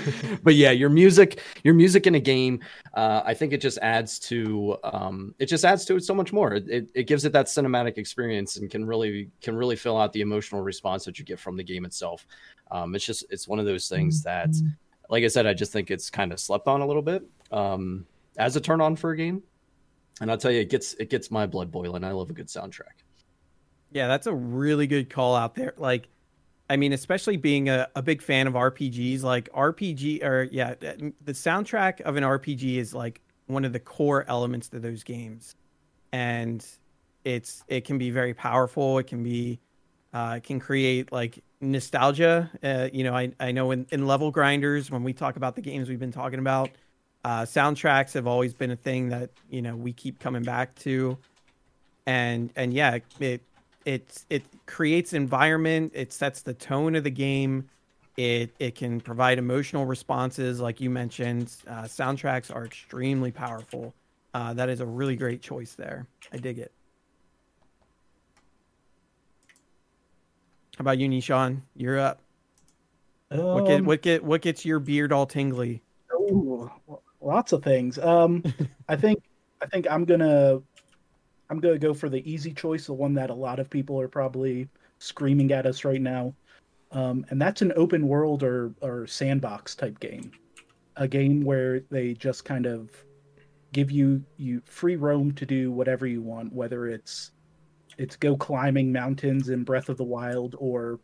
but yeah, your music, your music in a game, uh, I think it just adds to um, it just adds to it so much more. It, it, gives it that cinematic experience and can really can really fill out the emotional response that you get from the game itself. Um, it's just it's one of those things that, like I said, I just think it's kind of slept on a little bit um, as a turn on for a game. And I'll tell you, it gets it gets my blood boiling. I love a good soundtrack. Yeah, that's a really good call out there. Like, I mean, especially being a, a big fan of RPGs, like RPG or yeah, the soundtrack of an RPG is like one of the core elements to those games. And it's it can be very powerful. It can be uh, it can create like nostalgia. Uh, you know, I, I know in, in level grinders, when we talk about the games we've been talking about, uh, soundtracks have always been a thing that, you know, we keep coming back to. And and yeah, it it it creates environment it sets the tone of the game it it can provide emotional responses like you mentioned uh, soundtracks are extremely powerful. Uh, that is a really great choice there. I dig it. How about you nishan? You're up. What get Um, what get what gets your beard all tingly? Ooh, lots of things. Um, I think I think I'm gonna I'm gonna go for the easy choice, the one that a lot of people are probably screaming at us right now, um, and that's an open world or or sandbox type game, a game where they just kind of give you you free roam to do whatever you want, whether it's it's go climbing mountains in Breath of the Wild or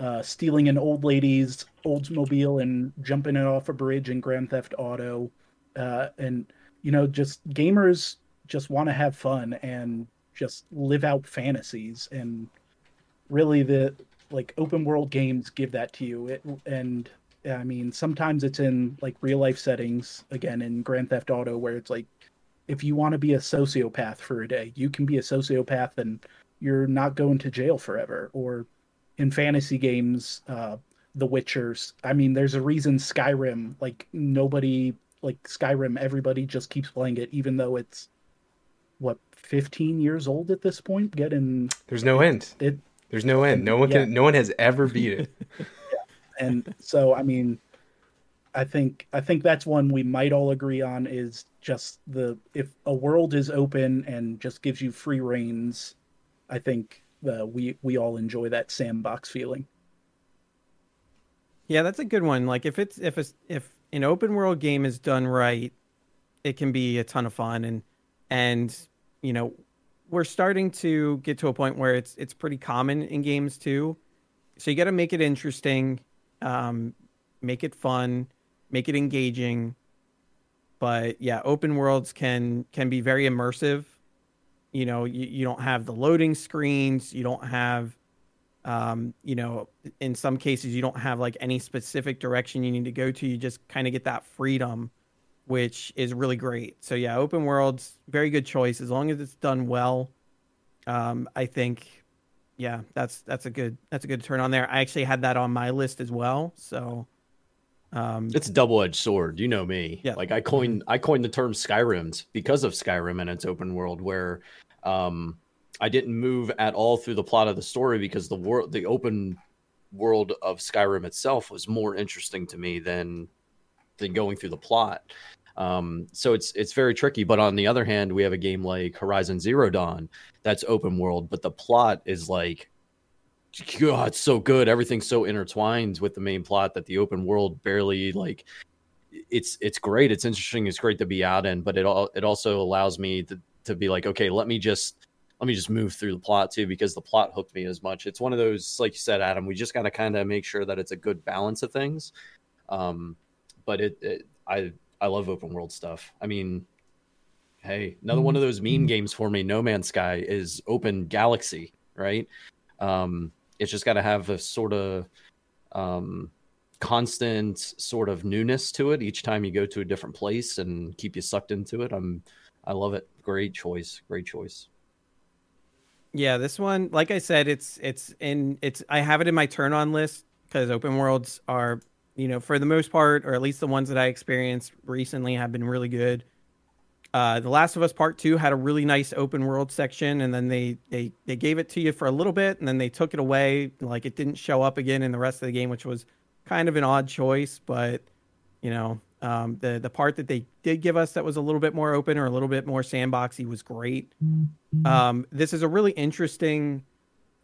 uh, stealing an old lady's Oldsmobile and jumping it off a bridge in Grand Theft Auto, uh, and you know, just gamers just want to have fun and just live out fantasies. And really, the like open world games give that to you. It, and I mean, sometimes it's in like real life settings. Again, in Grand Theft Auto, where it's like, if you want to be a sociopath for a day, you can be a sociopath and you're not going to jail forever. Or in fantasy games, uh, The Witchers. I mean, there's a reason Skyrim, like nobody, like Skyrim, everybody just keeps playing it, even though it's what 15 years old at this point. Getting there's no end. It there's no end. No one yeah. can. No one has ever beat it. yeah. And so, I mean, I think I think that's one we might all agree on is just the if a world is open and just gives you free reigns, I think uh, we we all enjoy that sandbox feeling. Yeah, that's a good one. Like if it's if it's if an open world game is done right, it can be a ton of fun and and you know we're starting to get to a point where it's it's pretty common in games too. So you got to make it interesting, um, make it fun, make it engaging. But yeah, open worlds can can be very immersive. You know, you, you don't have the loading screens. You don't have, um, you know, in some cases you don't have like any specific direction you need to go to. You just kind of get that freedom which is really great. So yeah, open worlds, very good choice as long as it's done well. Um, I think, yeah, that's that's a good that's a good turn on there. I actually had that on my list as well. So um, it's a double edged sword. You know me. Yeah. Like I coined I coined the term Skyrims because of Skyrim and its open world, where um, I didn't move at all through the plot of the story because the world the open world of Skyrim itself was more interesting to me than than going through the plot. Um, so it's it's very tricky. But on the other hand, we have a game like Horizon Zero Dawn that's open world, but the plot is like, God, it's so good. Everything's so intertwined with the main plot that the open world barely like. It's it's great. It's interesting. It's great to be out in, but it all it also allows me to to be like, okay, let me just let me just move through the plot too because the plot hooked me as much. It's one of those, like you said, Adam. We just got to kind of make sure that it's a good balance of things. Um, but it, it I I love open world stuff. I mean, hey, another one of those meme mm-hmm. games for me, No Man's Sky, is open galaxy, right? Um, it's just got to have a sort of um, constant sort of newness to it each time you go to a different place and keep you sucked into it. I'm, I love it. Great choice. Great choice. Yeah, this one, like I said, it's it's in it's I have it in my turn on list because open worlds are you know, for the most part, or at least the ones that I experienced recently, have been really good. Uh, the Last of Us Part Two had a really nice open world section, and then they they they gave it to you for a little bit, and then they took it away. Like it didn't show up again in the rest of the game, which was kind of an odd choice. But you know, um, the the part that they did give us that was a little bit more open or a little bit more sandboxy was great. Mm-hmm. Um, this is a really interesting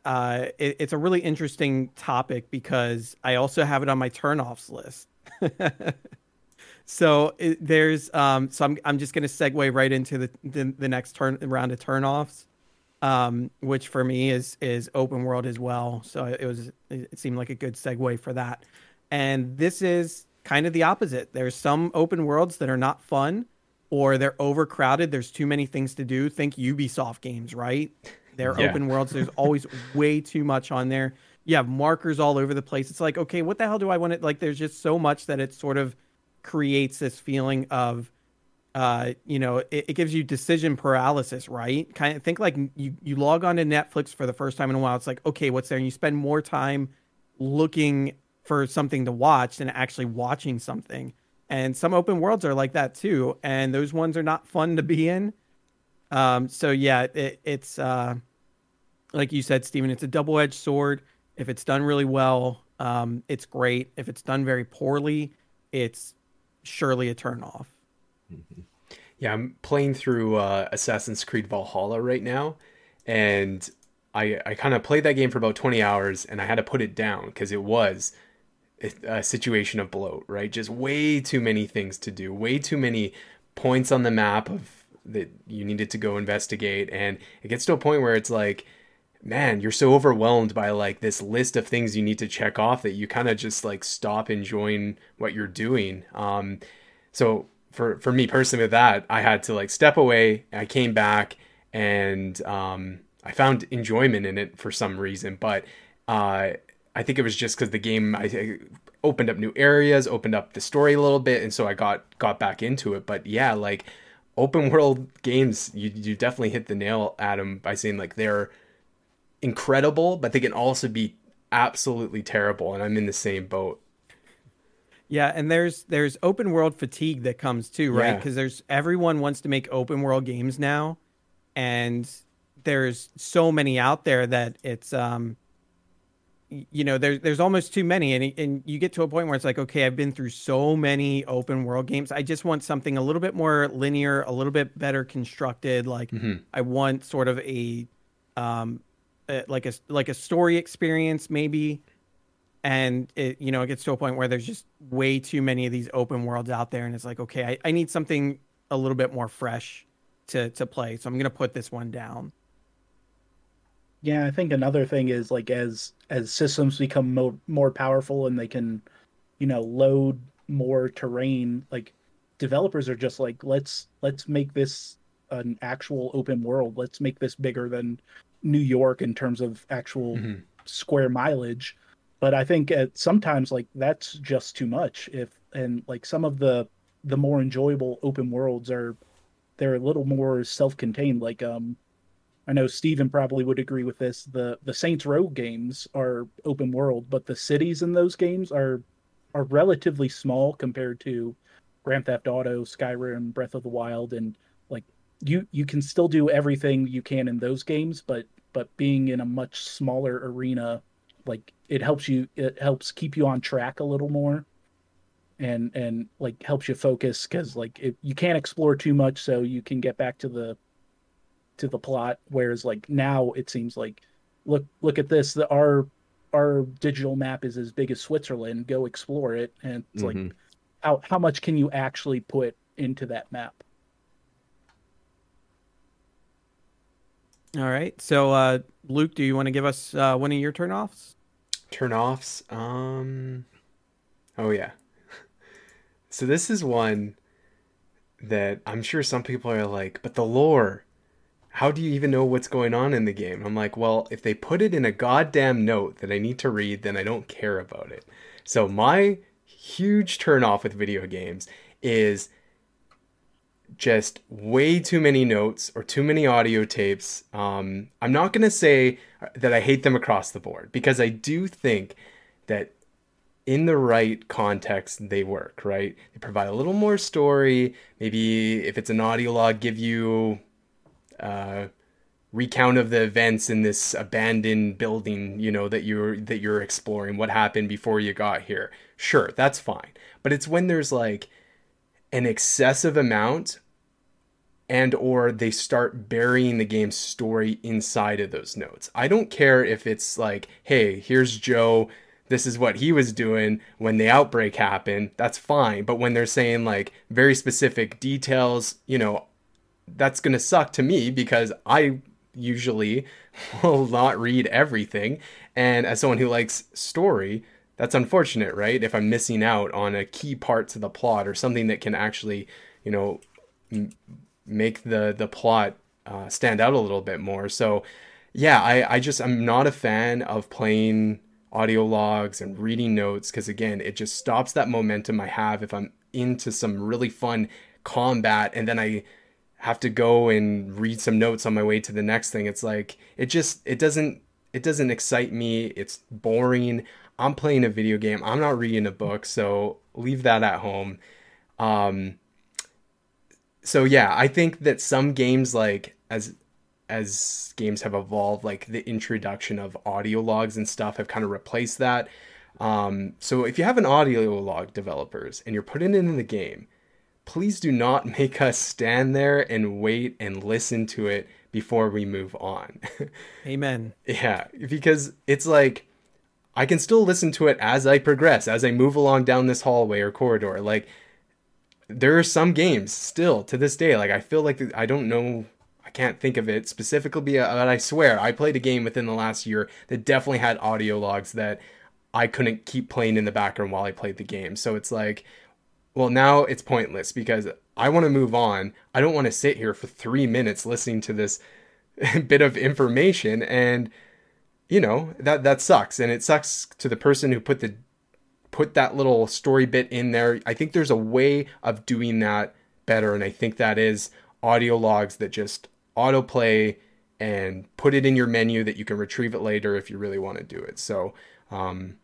uh, it, it's a really interesting topic because I also have it on my turnoffs list. so it, there's um, so I'm I'm just gonna segue right into the the, the next turn round of turnoffs, um, which for me is is open world as well. So it was it seemed like a good segue for that. And this is kind of the opposite. There's some open worlds that are not fun or they're overcrowded. There's too many things to do. Think Ubisoft games, right? They're yeah. open worlds. There's always way too much on there. You have markers all over the place. It's like, okay, what the hell do I want to like? There's just so much that it sort of creates this feeling of, uh, you know, it, it gives you decision paralysis, right? Kind of think like you you log on to Netflix for the first time in a while. It's like, okay, what's there? And you spend more time looking for something to watch than actually watching something. And some open worlds are like that too. And those ones are not fun to be in. Um, so yeah, it, it's uh, like you said, Steven, it's a double edged sword. If it's done really well, um, it's great. If it's done very poorly, it's surely a turn off. Mm-hmm. Yeah, I'm playing through uh, Assassin's Creed Valhalla right now, and I I kind of played that game for about 20 hours, and I had to put it down because it was a situation of bloat, right? Just way too many things to do, way too many points on the map of that you needed to go investigate, and it gets to a point where it's like man, you're so overwhelmed by like this list of things you need to check off that you kind of just like stop enjoying what you're doing. Um, so for for me personally with that, I had to like step away. I came back and um, I found enjoyment in it for some reason, but uh, I think it was just because the game I opened up new areas, opened up the story a little bit, and so I got got back into it. But yeah, like open world games, you you definitely hit the nail them by saying like they're incredible, but they can also be absolutely terrible, and I'm in the same boat. Yeah, and there's there's open world fatigue that comes too, right? Because yeah. there's everyone wants to make open world games now, and there's so many out there that it's um you know there's there's almost too many and and you get to a point where it's like okay I've been through so many open world games I just want something a little bit more linear a little bit better constructed like mm-hmm. I want sort of a um like a like a story experience maybe. And it you know it gets to a point where there's just way too many of these open worlds out there. And it's like okay I, I need something a little bit more fresh to to play. So I'm gonna put this one down. Yeah, I think another thing is like as as systems become more more powerful and they can, you know, load more terrain, like developers are just like let's let's make this an actual open world. Let's make this bigger than New York in terms of actual mm-hmm. square mileage. But I think at sometimes like that's just too much. If and like some of the the more enjoyable open worlds are they're a little more self-contained like um I know Steven probably would agree with this. The the Saints Row games are open world, but the cities in those games are are relatively small compared to Grand Theft Auto, Skyrim, Breath of the Wild, and you you can still do everything you can in those games, but but being in a much smaller arena, like it helps you it helps keep you on track a little more and and like helps you focus because like it, you can't explore too much so you can get back to the to the plot. Whereas like now it seems like look look at this the, our our digital map is as big as switzerland go explore it. And it's mm-hmm. like how how much can you actually put into that map all right so uh luke do you want to give us uh one of your turnoffs turnoffs um oh yeah so this is one that i'm sure some people are like but the lore how do you even know what's going on in the game? I'm like, well, if they put it in a goddamn note that I need to read, then I don't care about it. So my huge turnoff with video games is just way too many notes or too many audio tapes. Um, I'm not going to say that I hate them across the board because I do think that in the right context they work, right? They provide a little more story. Maybe if it's an audio log, give you uh, recount of the events in this abandoned building you know that you're that you're exploring what happened before you got here sure that's fine but it's when there's like an excessive amount and or they start burying the game's story inside of those notes i don't care if it's like hey here's joe this is what he was doing when the outbreak happened that's fine but when they're saying like very specific details you know that's going to suck to me because I usually will not read everything. And as someone who likes story, that's unfortunate, right? If I'm missing out on a key part to the plot or something that can actually, you know, m- make the the plot uh, stand out a little bit more. So, yeah, I I just I'm not a fan of playing audio logs and reading notes because again, it just stops that momentum I have if I'm into some really fun combat and then I have to go and read some notes on my way to the next thing. It's like it just it doesn't it doesn't excite me. It's boring. I'm playing a video game. I'm not reading a book, so leave that at home. Um so yeah, I think that some games like as as games have evolved, like the introduction of audio logs and stuff have kind of replaced that. Um, so if you have an audio log developers and you're putting it in the game, please do not make us stand there and wait and listen to it before we move on. Amen. yeah, because it's like I can still listen to it as I progress, as I move along down this hallway or corridor. Like there are some games still to this day like I feel like I don't know I can't think of it specifically but I swear I played a game within the last year that definitely had audio logs that I couldn't keep playing in the background while I played the game. So it's like well, now it's pointless because I want to move on. I don't want to sit here for three minutes listening to this bit of information. And you know that that sucks, and it sucks to the person who put the put that little story bit in there. I think there's a way of doing that better, and I think that is audio logs that just autoplay and put it in your menu that you can retrieve it later if you really want to do it. So, um,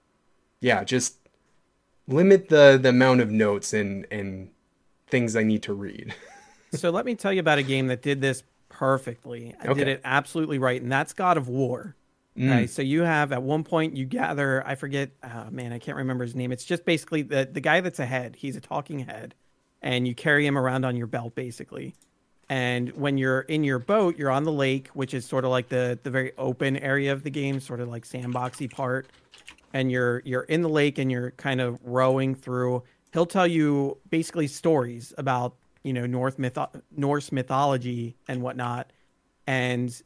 yeah, just limit the the amount of notes and and things I need to read. so let me tell you about a game that did this perfectly. I okay. did it absolutely right, and that's God of War. Mm. So you have at one point you gather I forget oh man I can't remember his name. It's just basically the the guy that's ahead. He's a talking head, and you carry him around on your belt basically. And when you're in your boat, you're on the lake, which is sort of like the the very open area of the game, sort of like sandboxy part. And you're you're in the lake and you're kind of rowing through. He'll tell you basically stories about you know North mytho- Norse mythology and whatnot. And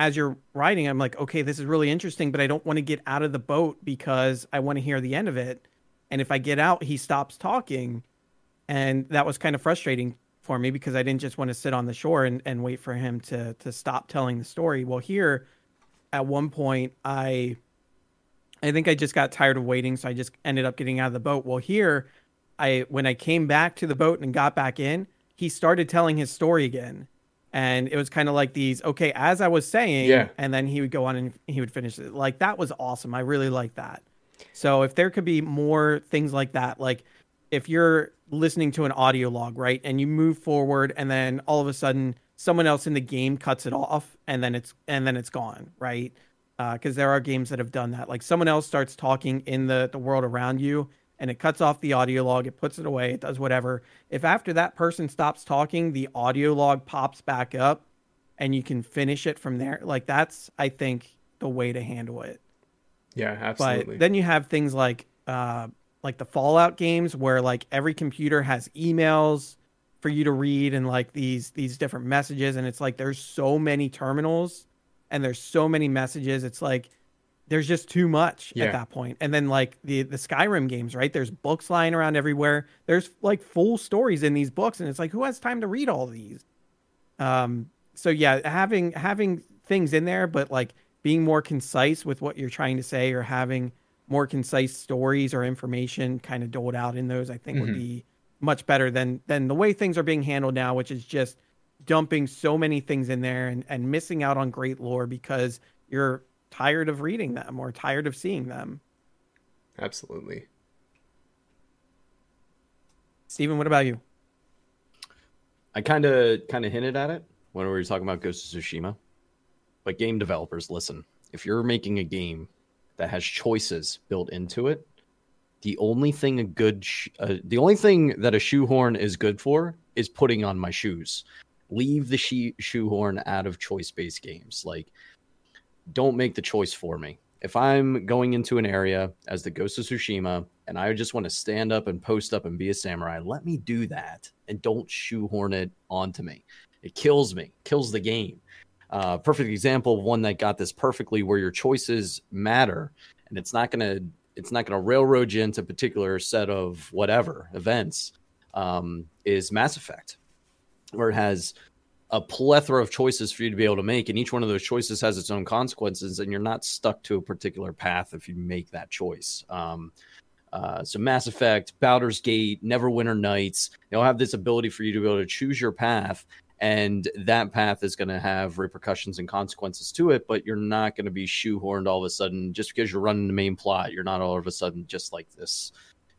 as you're writing, I'm like, okay, this is really interesting, but I don't want to get out of the boat because I want to hear the end of it. And if I get out, he stops talking. And that was kind of frustrating for me because I didn't just want to sit on the shore and, and wait for him to to stop telling the story. Well, here at one point I I think I just got tired of waiting, so I just ended up getting out of the boat. Well, here I when I came back to the boat and got back in, he started telling his story again. And it was kind of like these, okay, as I was saying, yeah. and then he would go on and he would finish it. Like that was awesome. I really like that. So if there could be more things like that, like if you're listening to an audio log, right, and you move forward, and then all of a sudden someone else in the game cuts it off, and then it's and then it's gone, right? Because uh, there are games that have done that. Like someone else starts talking in the the world around you, and it cuts off the audio log, it puts it away, it does whatever. If after that person stops talking, the audio log pops back up, and you can finish it from there. Like that's, I think, the way to handle it. Yeah, absolutely. But then you have things like uh, like the Fallout games where like every computer has emails for you to read and like these these different messages and it's like there's so many terminals and there's so many messages it's like there's just too much yeah. at that point and then like the the skyrim games right there's books lying around everywhere there's like full stories in these books and it's like who has time to read all these um so yeah having having things in there but like being more concise with what you're trying to say or having more concise stories or information kind of doled out in those, I think mm-hmm. would be much better than than the way things are being handled now, which is just dumping so many things in there and, and missing out on great lore because you're tired of reading them or tired of seeing them. Absolutely. Steven, what about you? I kind of kind of hinted at it when we were talking about Ghost of Tsushima. But game developers, listen, if you're making a game that has choices built into it. The only thing a good, sh- uh, the only thing that a shoehorn is good for is putting on my shoes. Leave the she- shoehorn out of choice-based games. Like, don't make the choice for me. If I'm going into an area as the Ghost of Tsushima and I just want to stand up and post up and be a samurai, let me do that and don't shoehorn it onto me. It kills me, kills the game. Uh, perfect example of one that got this perfectly, where your choices matter, and it's not gonna it's not gonna railroad you into a particular set of whatever events. Um, is Mass Effect, where it has a plethora of choices for you to be able to make, and each one of those choices has its own consequences, and you're not stuck to a particular path if you make that choice. Um, uh, so Mass Effect, Baldur's Gate, Neverwinter Nights, they'll have this ability for you to be able to choose your path and that path is going to have repercussions and consequences to it but you're not going to be shoehorned all of a sudden just because you're running the main plot you're not all of a sudden just like this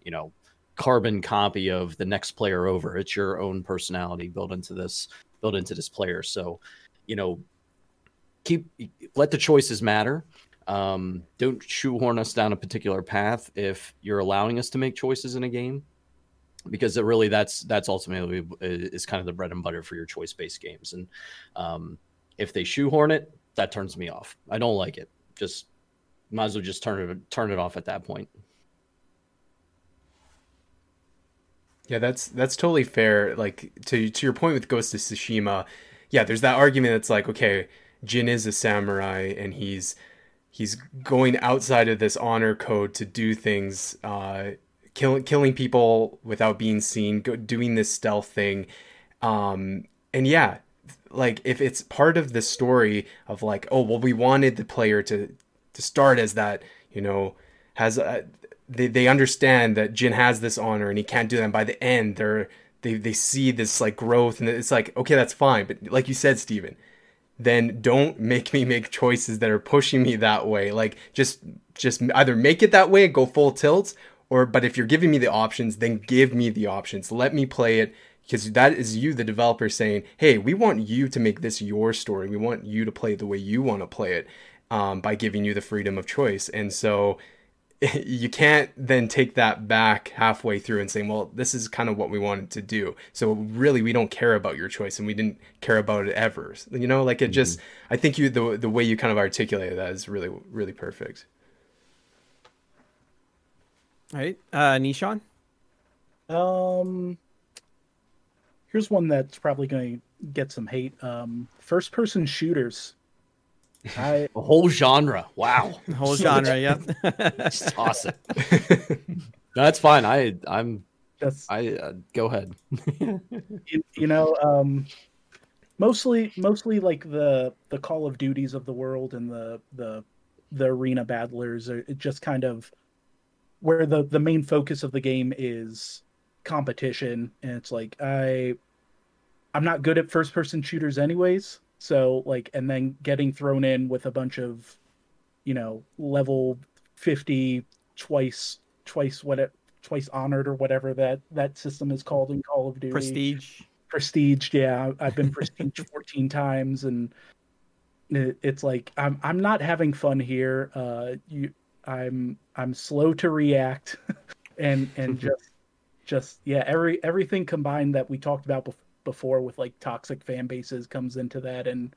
you know carbon copy of the next player over it's your own personality built into this built into this player. So you know keep let the choices matter. Um, don't shoehorn us down a particular path if you're allowing us to make choices in a game because it really that's that's ultimately is kind of the bread and butter for your choice based games. And um, if they shoehorn it that turns me off. I don't like it. Just might as well just turn it turn it off at that point yeah that's that's totally fair like to to your point with ghost of tsushima yeah there's that argument that's like okay jin is a samurai and he's he's going outside of this honor code to do things uh killing killing people without being seen, go, doing this stealth thing. Um, and yeah, like if it's part of the story of like, oh well, we wanted the player to to start as that you know has a, they, they understand that Jin has this honor and he can't do that. And by the end they're they, they see this like growth and it's like okay that's fine. But like you said Steven then don't make me make choices that are pushing me that way. Like just just either make it that way and go full tilt or but if you're giving me the options then give me the options. Let me play it. Because that is you the developer saying hey we want you to make this your story. We want you to play it the way you want to play it um, by giving you the freedom of choice. And so you can't then take that back halfway through and saying, well, this is kind of what we wanted to do. So really, we don't care about your choice, and we didn't care about it ever. You know, like it mm-hmm. just. I think you the the way you kind of articulated that is really really perfect. All right, uh, Nishan. Um, here's one that's probably going to get some hate. Um, first person shooters. I, a whole genre. Wow. The whole genre. yeah. Just awesome. no, that's fine. I I'm. That's I uh, go ahead. you, you, know, um, mostly mostly like the the Call of Duties of the world and the the the arena battlers are just kind of where the the main focus of the game is competition and it's like I I'm not good at first person shooters anyways so like, and then getting thrown in with a bunch of, you know, level fifty twice twice what it twice honored or whatever that that system is called in Call of Duty. Prestige. Prestige, yeah. I've been prestige fourteen times, and it, it's like I'm I'm not having fun here. Uh, you, I'm I'm slow to react, and and just just yeah, every everything combined that we talked about before before with like toxic fan bases comes into that. And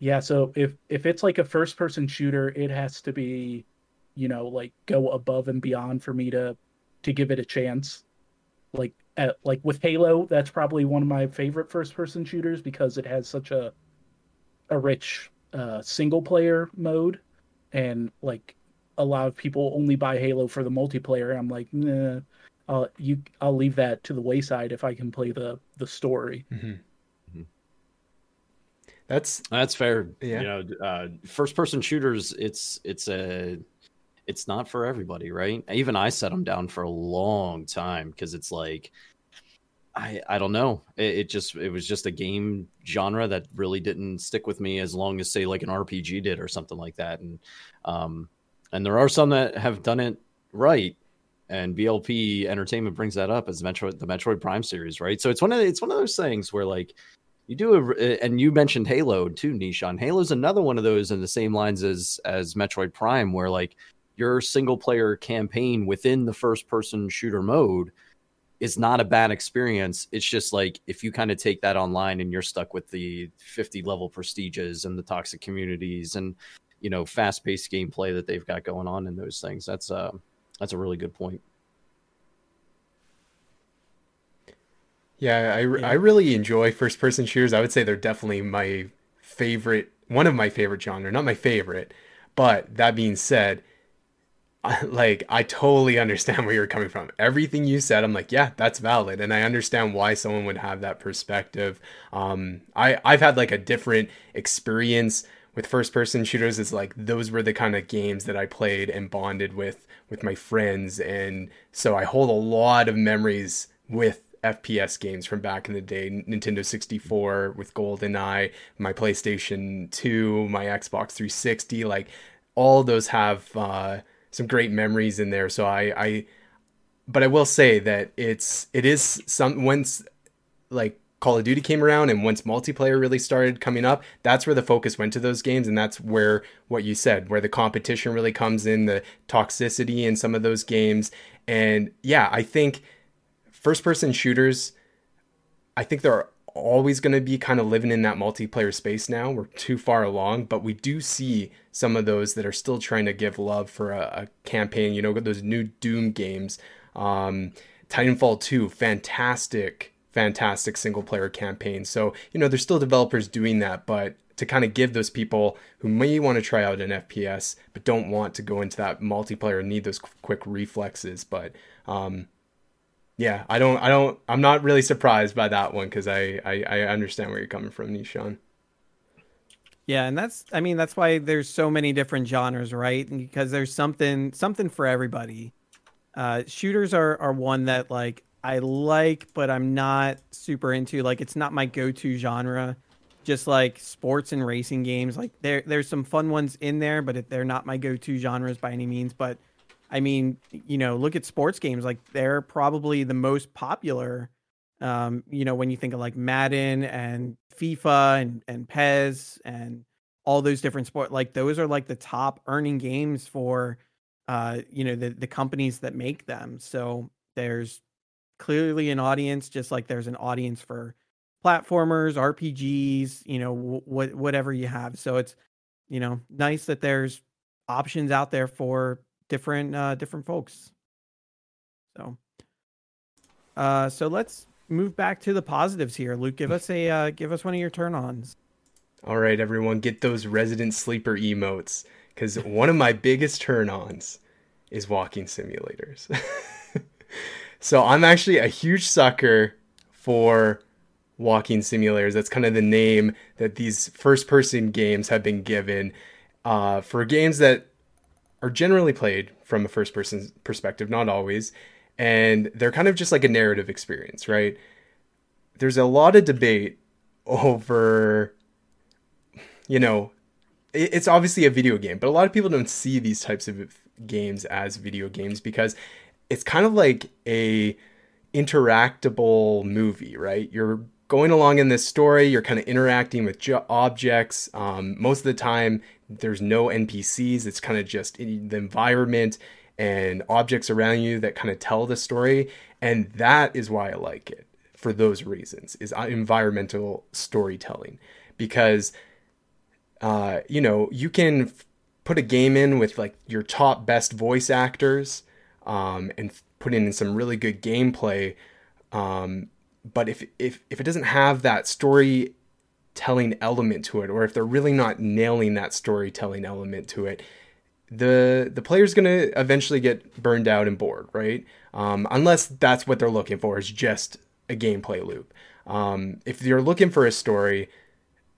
yeah so if if it's like a first person shooter it has to be you know like go above and beyond for me to to give it a chance. Like at, like with halo that's probably one of my favorite first person shooters because it has such a a rich uh single player mode. And like a lot of people only buy halo for the multiplayer. I'm like nah, I'll you I'll leave that to the wayside if I can play the the story. Mm-hmm. mm-hmm. That's that's fair. Yeah. You know, uh, first person shooters. It's it's a it's not for everybody, right? Even I set them down for a long time because it's like I I don't know. It, it, just it was just a game genre that really didn't stick with me as long as say like an RPG did or something like that. And um and there are some that have done it right and BLP Entertainment brings that up as Metroid, the Metroid Prime series, right? So it's one of the, it's one of those things where like you do a, and you mentioned Halo too, Nishan. Halo's another one of those in the same lines as as Metroid Prime, where like your single player campaign within the first person shooter mode is not a bad experience. It's just like if you kind of take that online and you're stuck with the 50 level prestiges and the toxic communities and you know fast paced gameplay that they've got going on in those things. That's uh that's a really good point. Yeah, I, yeah. I really enjoy first person shooters. I would say they're definitely my favorite, one of my favorite genre, not my favorite. But that being said, I, like I totally understand where you're coming from. Everything you said, I'm like, yeah, that's valid, and I understand why someone would have that perspective. Um, I I've had like a different experience with first person shooters. Is like those were the kind of games that I played and bonded with with my friends, and so I hold a lot of memories with FPS games from back in the day Nintendo 64 with GoldenEye, my PlayStation 2, my Xbox 360. Like all those have uh, some great memories in there. So I, I, but I will say that it's it is some once like Call of Duty came around and once multiplayer really started coming up, that's where the focus went to those games. And that's where what you said, where the competition really comes in, the toxicity in some of those games. And yeah, I think first person shooters, I think they're always going to be kind of living in that multiplayer space now. We're too far along, but we do see some of those that are still trying to give love for a, a campaign. You know, those new Doom games. Um, Titanfall 2, fantastic fantastic single player campaign. So, you know, there's still developers doing that, but to kind of give those people who may want to try out an FPS but don't want to go into that multiplayer and need those quick reflexes. But um, yeah, I don't, I don't, I'm not really surprised by that one because I, I, I understand where you're coming from, Nishan. Yeah, and that's I mean that's why there's so many different genres, right? Because there's something something for everybody. Uh, shooters are are one that like I like, but I'm not super into. Like it's not my go-to genre. Just like sports and racing games, like there there's some fun ones in there, but they're not my go-to genres by any means. But I mean, you know, look at sports games. Like they're probably the most popular. Um, you know, when you think of like Madden and FIFA and and PES and all those different sport, like those are like the top earning games for, uh, you know, the the companies that make them. So there's clearly an audience, just like there's an audience for platformers, RPGs, you know, what whatever you have. So it's, you know, nice that there's options out there for different uh, different folks. So, uh, so let's move back to the positives here. Luke, give us a uh, give us one of your turn ons. All right, everyone, get those resident sleeper emotes because one of my biggest turn ons is walking simulators. so I'm actually a huge sucker for walking simulators. That's kind of the name that these first person games have been given uh, for games that are generally played from a first person perspective, not always. And they're kind of just like a narrative experience, right? There's a lot of debate over, you know, it's obviously a video game, but a lot of people don't see these types of games as video games because it's kind of like a interactable movie, right? You're going along in this story, you're kind of interacting with objects. Um, most of the time, there's no NPCs. It's kind of just the environment and objects around you that kind of tell the story. And that is why I like it for those reasons is uh, environmental storytelling because uh, you know you can f- put a game in with like your top best voice actors um, and f- put in some really good gameplay. Um, but if, if if it doesn't have that storytelling element to it or if they're really not nailing that storytelling element to it the the player's to eventually get burned out and bored right? Um, unless that's what they're looking for is just a gameplay loop. Um, if you're looking for a story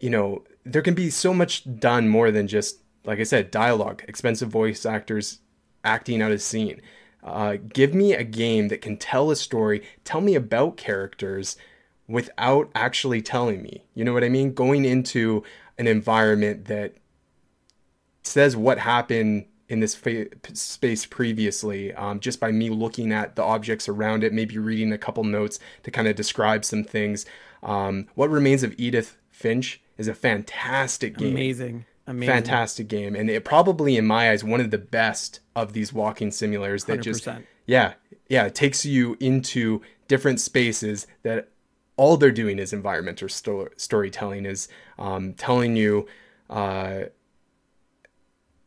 you know there can be so much done more than just like i said dialogue expensive voice actors acting out a scene uh, give me a game that can tell a story tell me about characters without actually telling me. You know what I mean? Going into an environment that says what happened in this fa- space previously, um, just by me looking at the objects around it, maybe reading a couple notes to kind of describe some things. Um, what Remains of Edith Finch is a fantastic game. Amazing. Amazing. Fantastic game. And it probably, in my eyes, one of the best of these walking simulators that 100%. just, yeah, yeah, it takes you into different spaces that all they're doing is environmental sto- storytelling is um, telling you uh,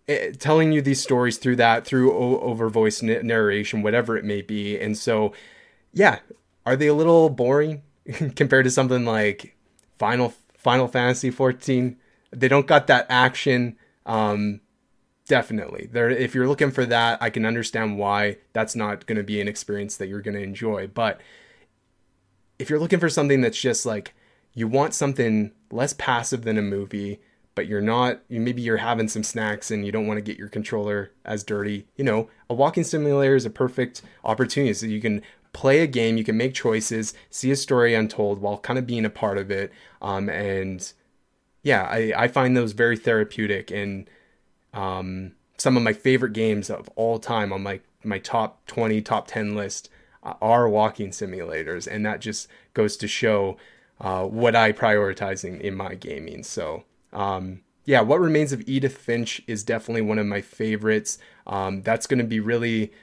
it, telling you these stories through that through o- over voice narration whatever it may be and so yeah are they a little boring compared to something like final final fantasy 14 they don't got that action um, definitely there if you're looking for that i can understand why that's not going to be an experience that you're going to enjoy but if you're looking for something that's just like you want something less passive than a movie, but you're not you maybe you're having some snacks and you don't want to get your controller as dirty, you know, a walking simulator is a perfect opportunity so you can play a game, you can make choices, see a story untold while kind of being a part of it. Um, and yeah, I, I find those very therapeutic and um, some of my favorite games of all time on my my top 20 top 10 list are walking simulators, and that just goes to show uh, what I prioritizing in my gaming. So. Um, yeah, What Remains of Edith Finch is definitely one of my favorites. Um, that's going to be really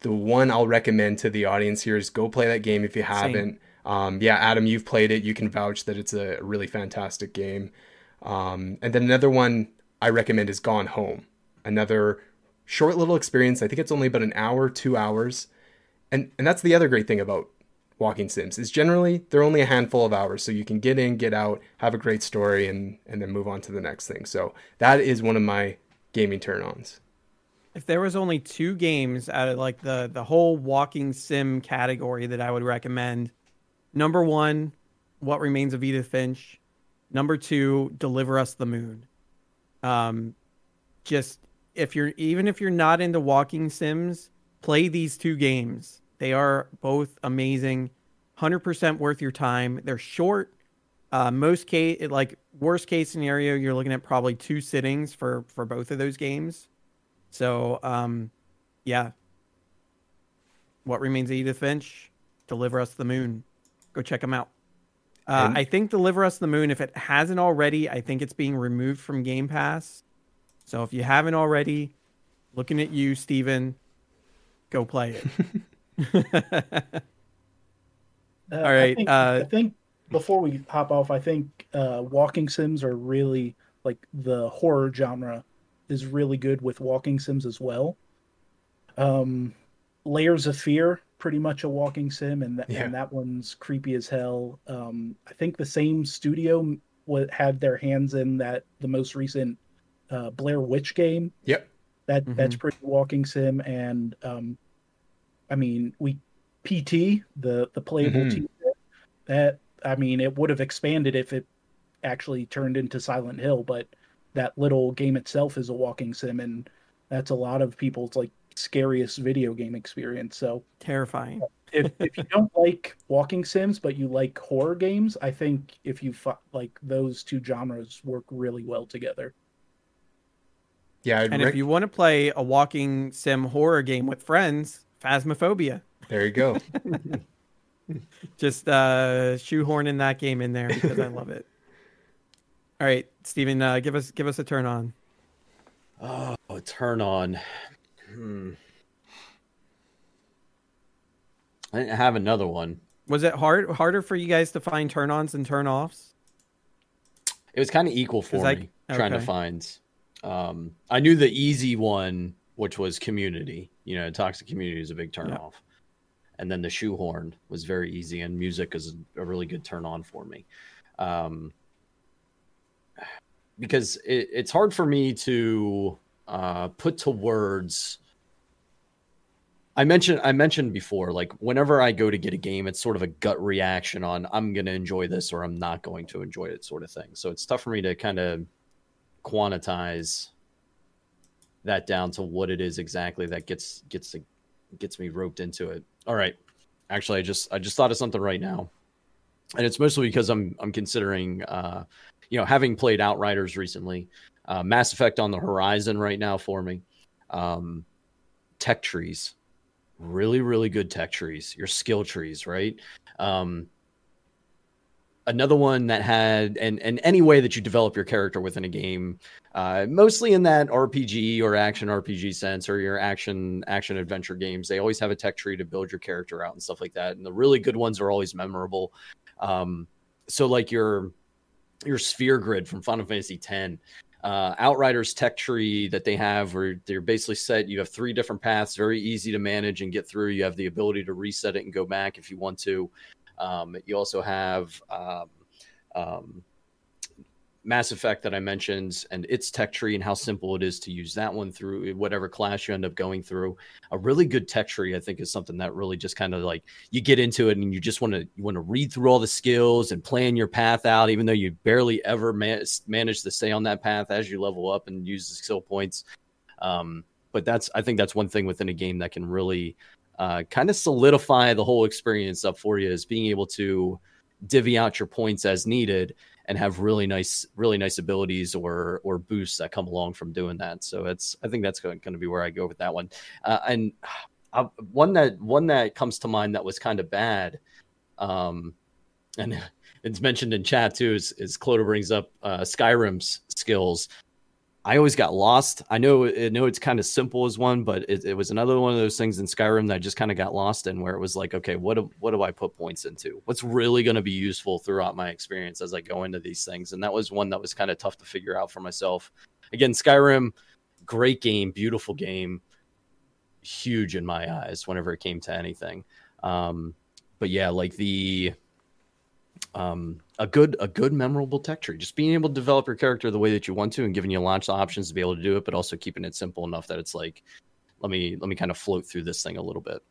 the one I'll recommend to the audience here is go play that game if you haven't. Um, yeah, Adam, you've played it. You can vouch that it's a really fantastic game. Um, and then another one I recommend is Gone Home. Another short little experience. I think it's only about an hour, two hours and and that's the other great thing about walking sims is generally they're only a handful of hours so you can get in get out have a great story and and then move on to the next thing so that is one of my gaming turn-ons if there was only two games out of like the the whole walking sim category that i would recommend number one what remains of edith finch Number two, deliver us the moon. Um, just if you're even if you're not into walking sims, play these two games. They are both amazing, hundred percent worth your time. They're short. Uh, most case, like worst case scenario, you're looking at probably two sittings for for both of those games. So, um, yeah. What remains of Edith Finch? Deliver us the moon. Go check them out. Uh, and- I think Deliver Us the Moon, if it hasn't already, I think it's being removed from Game Pass. So if you haven't already, looking at you, Steven, go play it. Uh, All right. I think, uh, I think, before we hop off, I think uh, walking sims are really like the horror genre is really good with walking sims as well. Um, Layers of Fear, pretty much a walking sim, and, th- yeah. and that one's creepy as hell. Um, I think the same studio w- had their hands in that the most recent uh, Blair Witch game. Yep. That mm-hmm. that's pretty walking sim, and um, I mean we PT the the playable mm-hmm. team that I mean it would have expanded if it actually turned into Silent Hill, but that little game itself is a walking sim, and that's a lot of people's like scariest video game experience. So terrifying. if, if you don't like walking sims but you like horror games, I think if you like those two genres work really well together. Yeah, I'd and if you want to play a walking sim horror game with friends, Phasmophobia. There you go. Just uh, shoehorning that game in there because I love it. All right, Steven, uh, give us give us a turn on. Oh, turn on. Hmm. I didn't have another one. Was it hard harder for you guys to find turn ons and turn offs? It was kind of equal for me okay. trying to find um, I knew the easy one, which was community. You know, toxic community is a big turn yeah. off. And then the shoehorn was very easy, and music is a really good turn on for me. Um, because it, it's hard for me to uh, put to words. I mentioned I mentioned before, like whenever I go to get a game, it's sort of a gut reaction on I'm going to enjoy this or I'm not going to enjoy it, sort of thing. So it's tough for me to kind of quantize that down to what it is exactly that gets gets gets me roped into it. All right. Actually, I just I just thought of something right now. And it's mostly because I'm I'm considering uh you know, having played Outriders recently, uh Mass Effect on the horizon right now for me. Um tech trees. Really really good tech trees. Your skill trees, right? Um another one that had and and any way that you develop your character within a game uh, mostly in that rpg or action rpg sense or your action action adventure games they always have a tech tree to build your character out and stuff like that and the really good ones are always memorable um, so like your your sphere grid from final fantasy 10 uh, outriders tech tree that they have where they're basically set you have three different paths very easy to manage and get through. You have the ability to reset it and go back if you want to. Um, you also have um, um, Mass Effect that I mentioned and its tech tree and how simple it is to use that one through whatever class you end up going through. A really good tech tree, I think, is something that really just kind of like you get into it and you just want to you want to read through all the skills and plan your path out, even though you barely ever man- manage to stay on that path as you level up and use the skill points. Um, but that's I think that's one thing within a game that can really uh, kind of solidify the whole experience up for you is being able to divvy out your points as needed and have really nice really nice abilities or or boosts that come along from doing that. So it's i think that's going, to be where i go with that one. Uh, and uh, one that one that comes to mind that was kind of bad um and it's mentioned in chat too is, is Clodo brings up uh, Skyrim's skills I always got lost. I know I know it's kind of simple as one, but it, it was another one of those things in Skyrim that I just kind of got lost in, where it was like, okay, what do, what do I put points into? What's really going to be useful throughout my experience as I go into these things? And that was one that was kind of tough to figure out for myself. Again, Skyrim, great game, beautiful game, huge in my eyes whenever it came to anything. Um, but yeah, like the um, a good a good memorable tech tree. Just being able to develop your character the way that you want to, and giving you of options to be able to do it, but also keeping it simple enough that it's like, let me let me kind of float through this thing a little bit.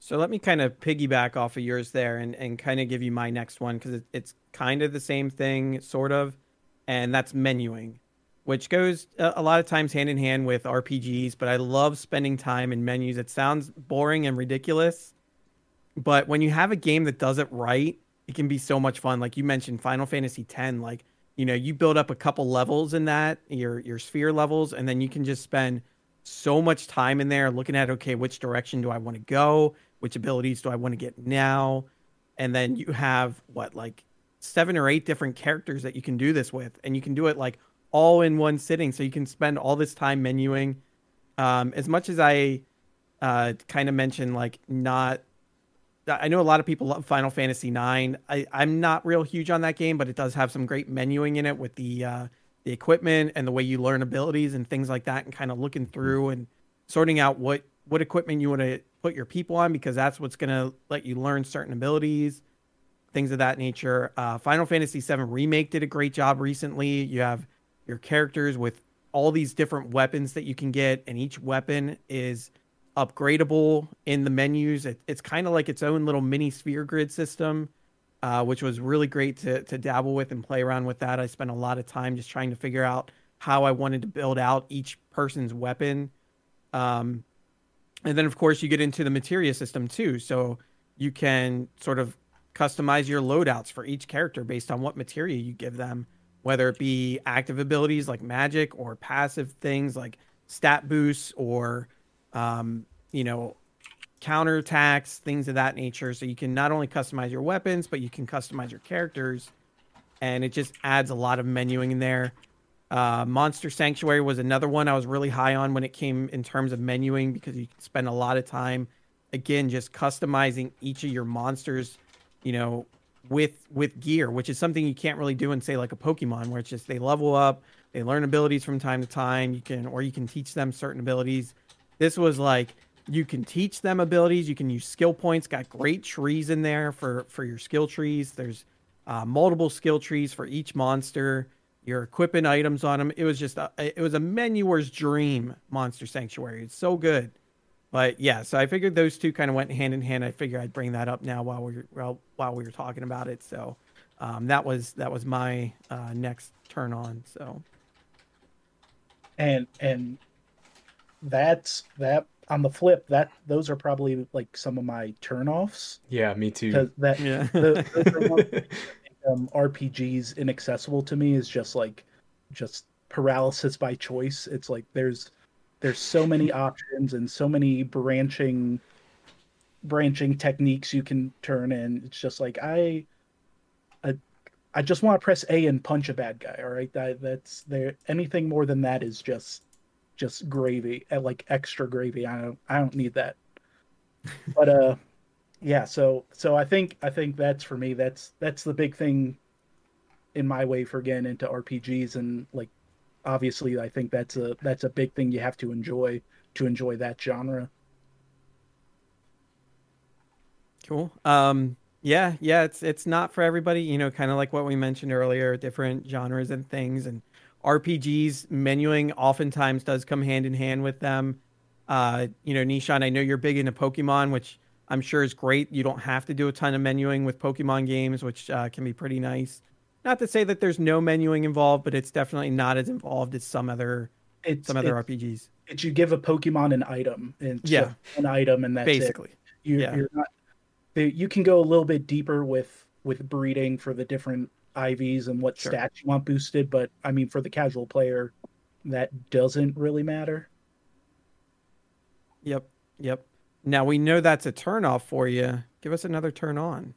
So let me kind of piggyback off of yours there and, and kind of give you my next one because it, it's kind of the same thing, sort of, and that's menuing, which goes a lot of times hand in hand with RPGs. But I love spending time in menus. It sounds boring and ridiculous, but when you have a game that does it right, it can be so much fun. Like you mentioned, Final Fantasy X, like you know, you build up a couple levels in that your your sphere levels, and then you can just spend so much time in there looking at okay, which direction do I want to go? Which abilities do I want to get now? And then you have what like seven or eight different characters that you can do this with, and you can do it like all in one sitting. So you can spend all this time menuing. Um, as much as I uh, kind of mentioned, like not I know a lot of people love Final Fantasy IX. I'm not real huge on that game, but it does have some great menuing in it with the uh, the equipment and the way you learn abilities and things like that, and kind of looking through and sorting out what what equipment you want to put your people on because that's what's going to let you learn certain abilities, things of that nature. Uh, Final Fantasy VII Remake did a great job recently. You have your characters with all these different weapons that you can get, and each weapon is upgradable in the menus. It, it's kind of like its own little mini sphere grid system, uh, which was really great to to dabble with and play around with that. I spent a lot of time just trying to figure out how I wanted to build out each person's weapon. Um, and then of course you get into the materia system too, so you can sort of customize your loadouts for each character based on what materia you give them, whether it be active abilities like magic or passive things like stat boosts or um, you know, counterattacks, things of that nature. So you can not only customize your weapons, but you can customize your characters. And it just adds a lot of menuing in there. Uh, Monster Sanctuary was another one I was really high on when it came in terms of menuing because you spend a lot of time, again, just customizing each of your monsters, you know, with with gear, which is something you can't really do in say like a Pokemon, where it's just they level up, they learn abilities from time to time. You can or you can teach them certain abilities this was like you can teach them abilities. You can use skill points. Got great trees in there for for your skill trees. There's uh, multiple skill trees for each monster. You're equipping items on them. It was just a, it was a menuer's dream. Monster Sanctuary. It's so good. But yeah, so I figured those two kind of went hand in hand. I figured I'd bring that up now while we while while we were talking about it. So um, that was that was my uh, next turn on. So and and that's that on the flip that those are probably like some of my turnoffs. Yeah me too. That yeah. the, um, rpgs inaccessible to me is just like just paralysis by choice. It's like there's there's so many options and so many branching branching techniques you can turn in. It's just like i i, I just want to press a and punch a bad guy all right? That that's there anything more than that is just just gravy, uh, like extra gravy. I don't I don't need that. but uh yeah, so so I think I think that's for me that's that's the big thing in my way for getting into RPGs and like obviously I think that's a that's a big thing you have to enjoy to enjoy that genre. Cool. Um yeah, yeah, it's it's not for everybody, you know, kind of like what we mentioned earlier, different genres and things and RPGs menuing oftentimes does come hand in hand with them. Uh, you know, Nishan, I know you're big into Pokemon, which I'm sure is great. You don't have to do a ton of menuing with Pokemon games, which uh, can be pretty nice. Not to say that there's no menuing involved, but it's definitely not as involved as some other it's, some other it's, RPGs. It's you give a Pokemon an item, and yeah, an item, and that's basically. It. You, yeah. You're not. You can go a little bit deeper with with breeding for the different IVs and what sure. stats you want boosted, but I mean, for the casual player, that doesn't really matter. Yep. Yep. Now we know that's a turn off for you. Give us another turn on.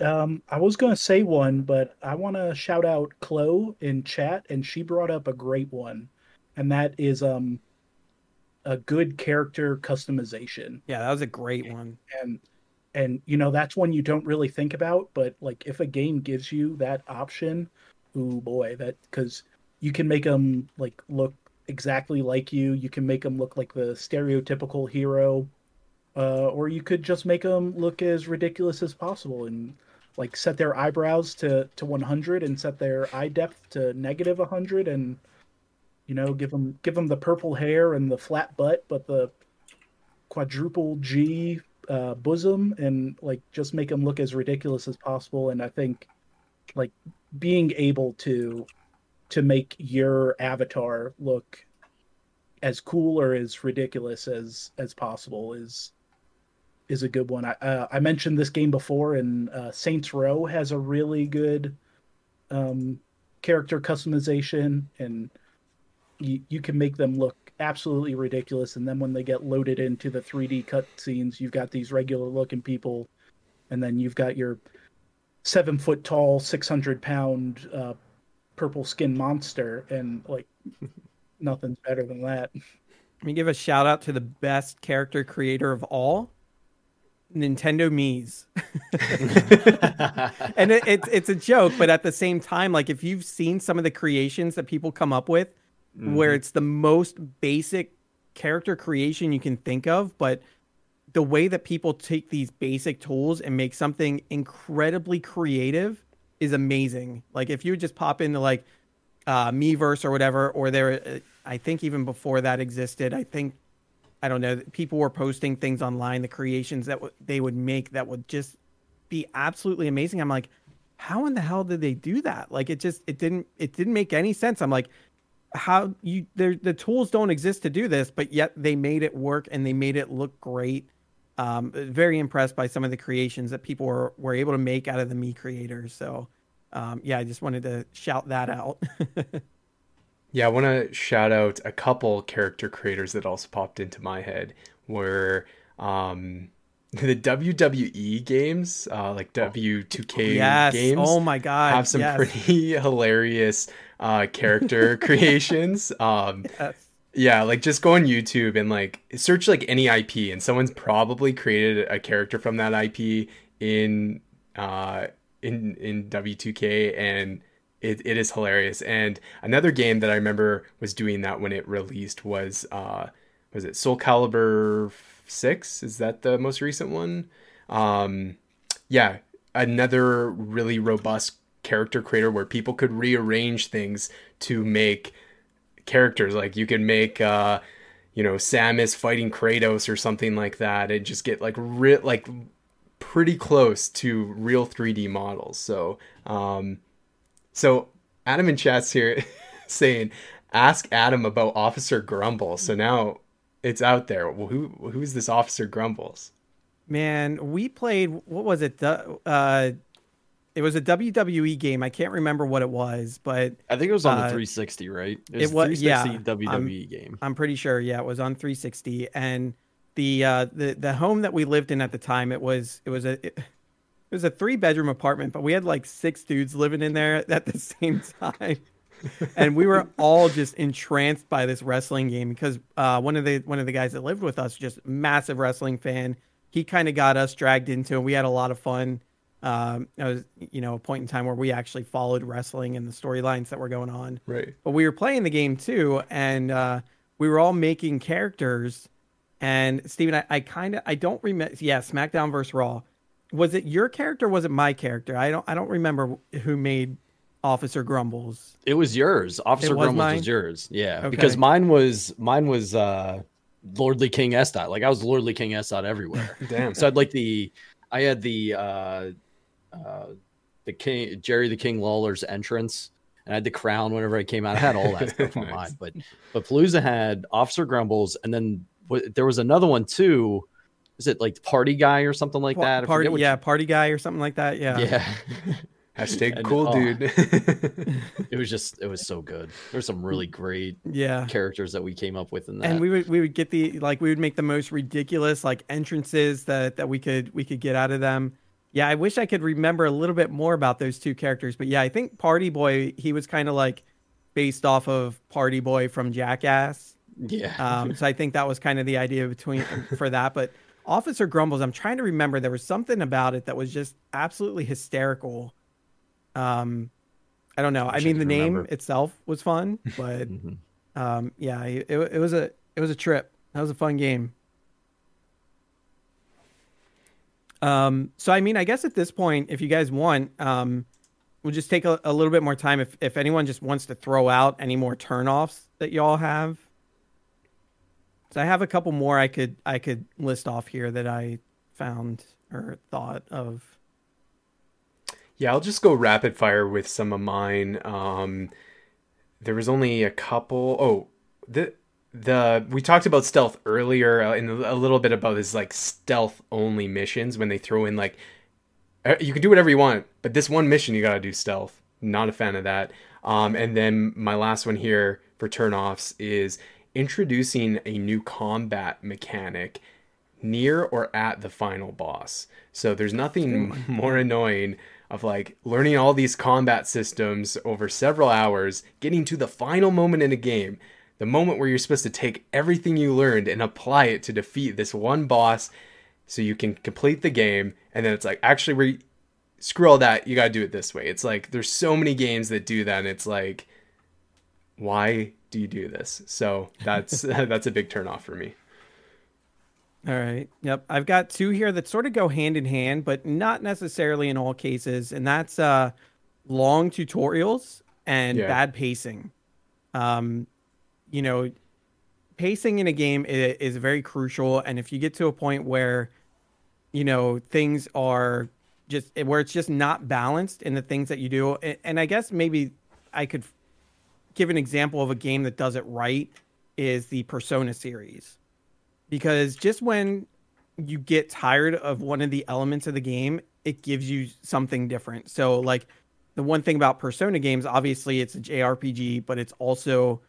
Um, I was going to say one, but I want to shout out Chloe in chat, and she brought up a great one, and that is um, a good character customization. Yeah, that was a great one. And and you know that's one you don't really think about but like if a game gives you that option oh boy that because you can make them like look exactly like you. You can make them look like the stereotypical hero uh, or you could just make them look as ridiculous as possible and like set their eyebrows to to 100 and set their eye depth to negative 100 and you know give them give them the purple hair and the flat butt but the quadruple g uh, bosom and like just make them look as ridiculous as possible. And I think like being able to to make your avatar look as cool or as ridiculous as as possible is is a good one. I uh, I mentioned this game before, and uh, Saints Row has a really good um, character customization, and you you can make them look absolutely ridiculous. And then when they get loaded into the 3D cutscenes, you've got these regular looking people, and then you've got your seven foot tall, six hundred pound uh, purple skin monster, and like nothing's better than that. Let me give a shout out to the best character creator of all, Nintendo Mii's. and it, it's it's a joke, but at the same time, like if you've seen some of the creations that people come up with, mm-hmm. where it's the most basic character creation you can think of, but the way that people take these basic tools and make something incredibly creative is amazing. Like if you just pop into like uh, Miiverse or whatever, or there, uh, I think even before that existed, I think I don't know. People were posting things online, the creations that w- they would make that would just be absolutely amazing. I'm like, how in the hell did they do that? Like, it just it didn't it didn't make any sense. I'm like, how you there the tools don't exist to do this, but yet they made it work and they made it look great. Um, very impressed by some of the creations that people were were able to make out of the Mii creators. So, um, yeah, I just wanted to shout that out. Yeah, I want to shout out a couple character creators that also popped into my head. Were um, the WWE games, uh, like W2K yes. games. Oh my god, have some yes. pretty hilarious uh, character creations. Um, yes. Yeah, like just go on YouTube and like search like any IP, and someone's probably created a character from that IP in uh, in in W2K, and it, it is hilarious. And another game that I remember was doing that when it released was uh was it Soul Calibur 6? Is that the most recent one? Um yeah, another really robust character creator where people could rearrange things to make characters like you could make uh you know Samus fighting Kratos or something like that and just get like re- like pretty close to real 3D models. So um so Adam in chat's here saying, "Ask Adam about Officer Grumbles." So now it's out there. Well, who who's this Officer Grumbles? Man, we played. What was it? Uh, it was a WWE game. I can't remember what it was, but I think it was on uh, the 360, right? It was, it was yeah, WWE I'm, game. I'm pretty sure. Yeah, it was on 360, and the uh, the the home that we lived in at the time, it was it was a. It, it was a three bedroom apartment, but we had like six dudes living in there at the same time. and we were all just entranced by this wrestling game because uh, one of the one of the guys that lived with us, just massive wrestling fan. He kind of got us dragged into it. We had a lot of fun. Um, it was you know a point in time where we actually followed wrestling and the storylines that were going on. Right. But we were playing the game too, and uh, we were all making characters. And Steven, I, I kind of I don't remember. Yeah, SmackDown versus Raw was it your character? was it my character? I don't. I don't remember who made Officer Grumbles. It was yours. Officer was Grumbles mine? was yours. Yeah, okay. because mine was mine was uh Lordly King Estot. Like I was Lordly King Estot everywhere. Damn. So I'd like the I had the uh uh the King Jerry the King Lawler's entrance. And I had the crown whenever I came out. I had all that stuff on nice. mine. But but Palooza had Officer Grumbles, and then there was another one too is it like party guy or something like that? Party, yeah, you... party guy or something like that. Yeah. Yeah. Hashtag and, cool oh, dude. it was just it was so good. There's some really great yeah characters that we came up with in that. And we would we would get the like we would make the most ridiculous like entrances that that we could we could get out of them. Yeah, I wish I could remember a little bit more about those two characters, but yeah, I think Party Boy he was kind of like based off of Party Boy from Jackass. Yeah. Um, so I think that was kind of the idea between for that, but Officer Grumbles, I'm trying to remember. There was something about it that was just absolutely hysterical. Um, I don't know. I, I mean, the name remember. itself was fun, but mm-hmm. um, yeah, it, it was a it was a trip. That was a fun game. Um, so I mean, I guess at this point, if you guys want, um, we'll just take a, a little bit more time. If if anyone just wants to throw out any more turnoffs that y'all have. So I have a couple more I could I could list off here that I found or thought of. Yeah, I'll just go rapid fire with some of mine. Um, there was only a couple. Oh, the the we talked about stealth earlier uh, and a little bit about this like stealth only missions when they throw in like uh, you can do whatever you want, but this one mission you gotta do stealth. Not a fan of that. Um, and then my last one here for turnoffs is introducing a new combat mechanic near or at the final boss. So there's nothing more annoying of like learning all these combat systems over several hours, getting to the final moment in a game, the moment where you're supposed to take everything you learned and apply it to defeat this one boss so you can complete the game and then it's like actually we screw all that, you got to do it this way. It's like there's so many games that do that and it's like why do you do this? So that's that's a big turnoff for me. All right. Yep. I've got two here that sort of go hand in hand, but not necessarily in all cases. And that's uh, long tutorials and yeah. bad pacing. Um, you know, pacing in a game is, very crucial. And if you get to a point where, you know, things are just where it's just not balanced in the things that you do, and I guess maybe I could give an example of a game that does it right is the Persona series because just when you get tired of one of the elements of the game, it gives you something different. So like the one thing about Persona games, obviously it's a JRPG, but it's also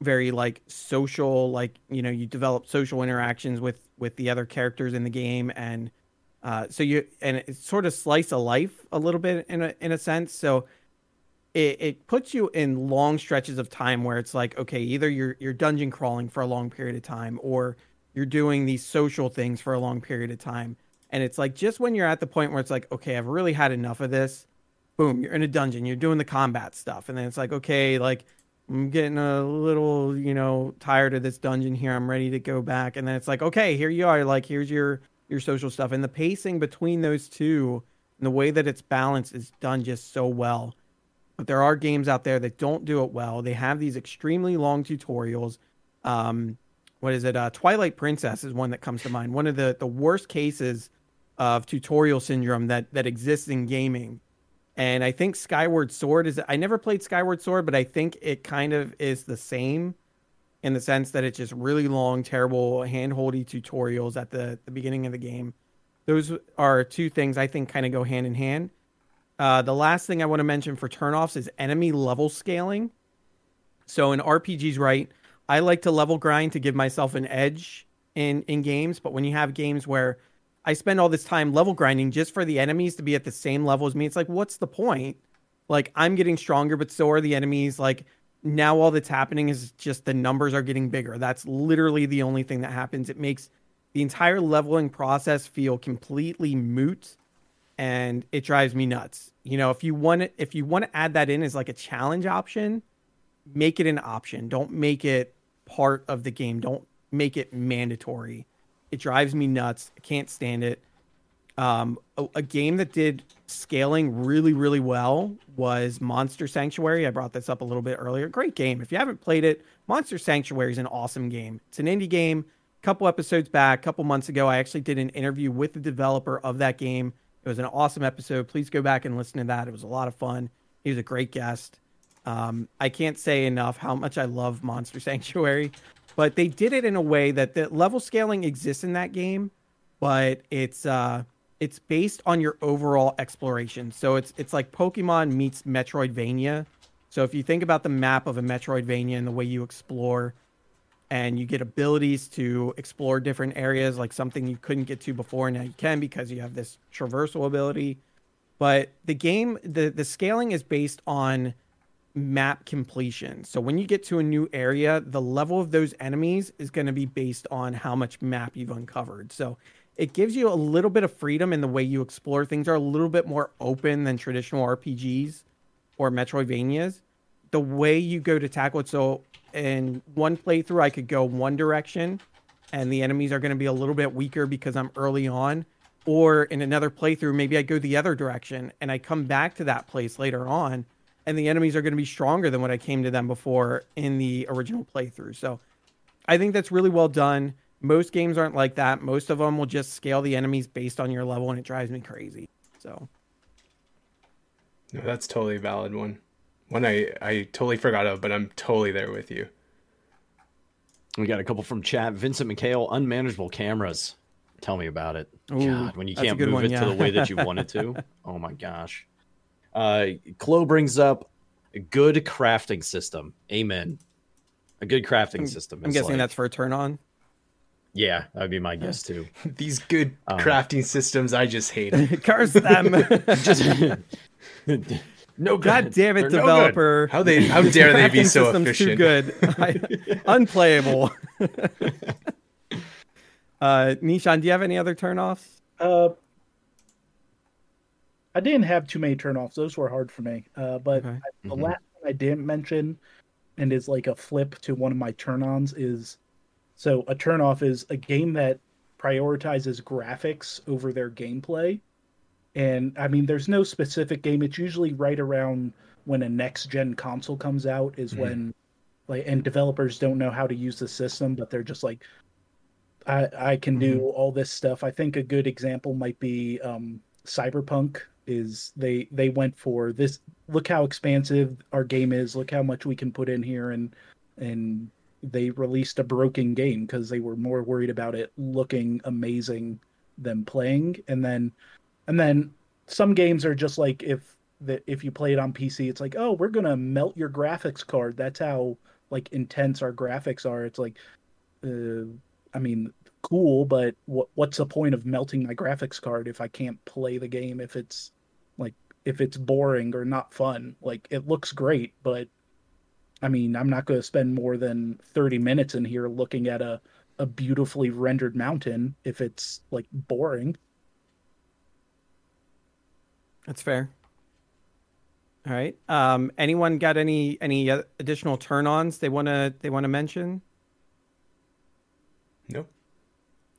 very like social, like, you know, you develop social interactions with with the other characters in the game and uh, so you and it's sort of slice of life a little bit in a in a sense. So it, it puts you in long stretches of time where it's like, okay, either you're you're dungeon crawling for a long period of time or you're doing these social things for a long period of time. And it's like just when you're at the point where it's like, okay, I've really had enough of this, boom, you're in a dungeon, you're doing the combat stuff. And then it's like, okay, like I'm getting a little, you know, tired of this dungeon here. I'm ready to go back. And then it's like, okay, here you are. Like, here's your your social stuff. And the pacing between those two and the way that it's balanced is done just so well. But there are games out there that don't do it well. They have these extremely long tutorials. Um, what is it? Uh, Twilight Princess is one that comes to mind. One of the the worst cases of tutorial syndrome that that exists in gaming. And I think Skyward Sword is. I never played Skyward Sword, but I think it kind of is the same in the sense that it's just really long, terrible, handholdy tutorials at the the beginning of the game. Those are two things I think kind of go hand in hand. Uh, the last thing I want to mention for turnoffs is enemy level scaling. So in RPGs, right, I like to level grind to give myself an edge in in games, but when you have games where I spend all this time level grinding just for the enemies to be at the same level as me, it's like what's the point? Like I'm getting stronger, but so are the enemies. Like now all that's happening is just the numbers are getting bigger. That's literally the only thing that happens. It makes the entire leveling process feel completely moot and it drives me nuts. You know, if you want it, if you want to add that in as like a challenge option, make it an option. Don't make it part of the game. Don't make it mandatory. It drives me nuts. I can't stand it. Um, a, a, game that did scaling really, really well was Monster Sanctuary. I brought this up a little bit earlier. Great game. If you haven't played it, Monster Sanctuary is an awesome game. It's an indie game. A couple episodes back, a couple months ago, I actually did an interview with the developer of that game. It was an awesome episode. Please go back and listen to that. It was a lot of fun. He was a great guest. Um, I can't say enough how much I love Monster Sanctuary, but they did it in a way that the level scaling exists in that game, but it's uh, it's based on your overall exploration. So it's it's like Pokemon meets Metroidvania. So if you think about the map of a Metroidvania and the way you explore, and you get abilities to explore different areas, like something you couldn't get to before, now you can because you have this traversal ability. But the game, the the scaling is based on map completion. So when you get to a new area, the level of those enemies is going to be based on how much map you've uncovered. So it gives you a little bit of freedom in the way you explore. Things are a little bit more open than traditional RPGs or Metroidvanias. The way you go to tackle it. So in one playthrough, I could go one direction and the enemies are going to be a little bit weaker because I'm early on. Or in another playthrough, maybe I go the other direction and I come back to that place later on and the enemies are going to be stronger than what I came to them before in the original playthrough. So I think that's really well done. most games aren't like that. Most of them will just scale the enemies based on your level, and it drives me crazy. So, no, that's totally a valid one. One I I totally forgot of, but I'm totally there with you. We got a couple from chat. Vincent McHale, unmanageable cameras. Tell me about it. Ooh, God, when you can't move one, it yeah. to the way that you want it to. oh my gosh. Uh, Chloe brings up a good crafting system. Amen. A good crafting I'm, system. I'm guessing like, that's for a turn on. Yeah, that'd be my guess too. These good um, crafting systems, I just hate. It. Curse them. just, no, God damn it, They're developer! No how they? How dare they be so efficient? Too good, I, unplayable. uh, Nishan, do you have any other turnoffs? Uh, I didn't have too many turnoffs. Those were hard for me. Uh, but okay. I, the mm-hmm. last one I didn't mention, and is like a flip to one of my turn-ons, is so a turnoff is a game that prioritizes graphics over their gameplay. And I mean, there's no specific game. It's usually right around when a next gen console comes out is mm-hmm. when like and developers don't know how to use the system, but they're just like I I can mm-hmm. do all this stuff. I think a good example might be um Cyberpunk is they they went for this look how expansive our game is, look how much we can put in here and and they released a broken game because they were more worried about it looking amazing than playing. And then and then some games are just like if that if you play it on PC it's like oh we're going to melt your graphics card. That's how like intense our graphics are. It's like uh, I mean cool but what what's the point of melting my graphics card if I can't play the game if it's if it's boring or not fun like it looks great but I mean, I'm not going to spend more than 30 minutes in here looking at a, a beautifully rendered mountain if it's like boring. That's fair. All right. Um, anyone got any any additional turn-ons they want to they want to mention? Nope.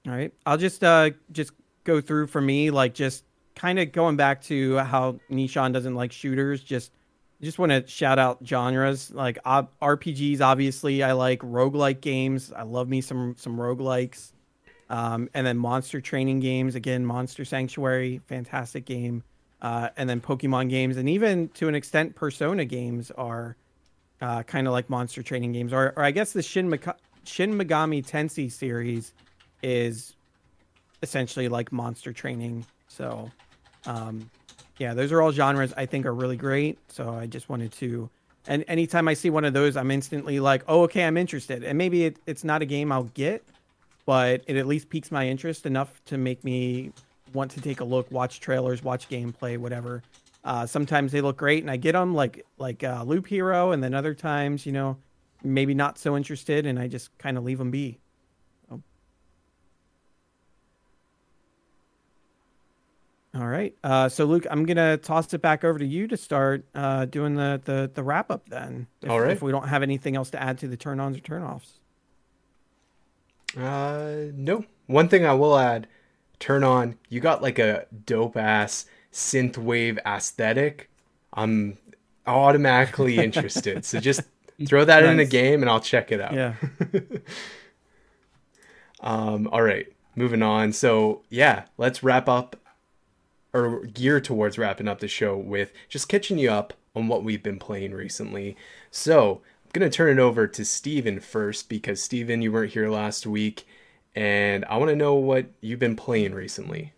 All right. I'll just uh just go through for me like just kind of going back to how Nishan doesn't like shooters just just want to shout out genres like uh, RPGs. Obviously, I like roguelike games. I love me some some roguelikes. Um, and then monster training games. Again, Monster Sanctuary, fantastic game. Uh, and then Pokemon games, and even to an extent, Persona games are uh, kind of like monster training games. Or, or I guess the Shin, Shin Megami Tensei series is essentially like monster training. So, um, yeah, those are all genres I think are really great. So I just wanted to, and anytime I see one of those, I'm instantly like, oh, okay, I'm interested. And maybe it, it's not a game I'll get, but it at least piques my interest enough to make me want to take a look, watch trailers, watch gameplay, whatever. Uh, sometimes they look great and I get them like like uh, Loop Hero, and then other times, you know, maybe not so interested, and I just kind of leave them be. All right. Uh, so Luke, I'm gonna toss it back over to you to start uh, doing the, the the wrap up then. If, All right. If we don't have anything else to add to the turn ons or turn offs. Uh, no. One thing I will add, turn on. You got like a dope ass synth wave aesthetic. I'm automatically interested. so just throw that nice. in the game and I'll check it out. Yeah. um. All right. Moving on. So yeah, let's wrap up or geared towards wrapping up the show with just catching you up on what we've been playing recently. So I'm going to turn it over to Steven first because Steven, you weren't here last week, and I want to know what you've been playing recently.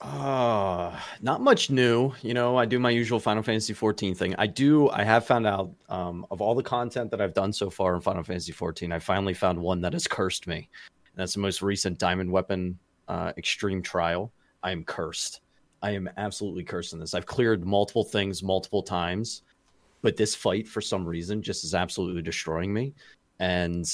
Uh, not much new. You know, I do my usual Final Fantasy 14 thing. I do, I have found out um, of all the content that I've done so far in Final Fantasy 14, I finally found one that has cursed me. And that's the most recent Diamond Weapon uh, Extreme Trial. I am cursed. I am absolutely cursing this. I've cleared multiple things multiple times, but this fight for some reason just is absolutely destroying me. And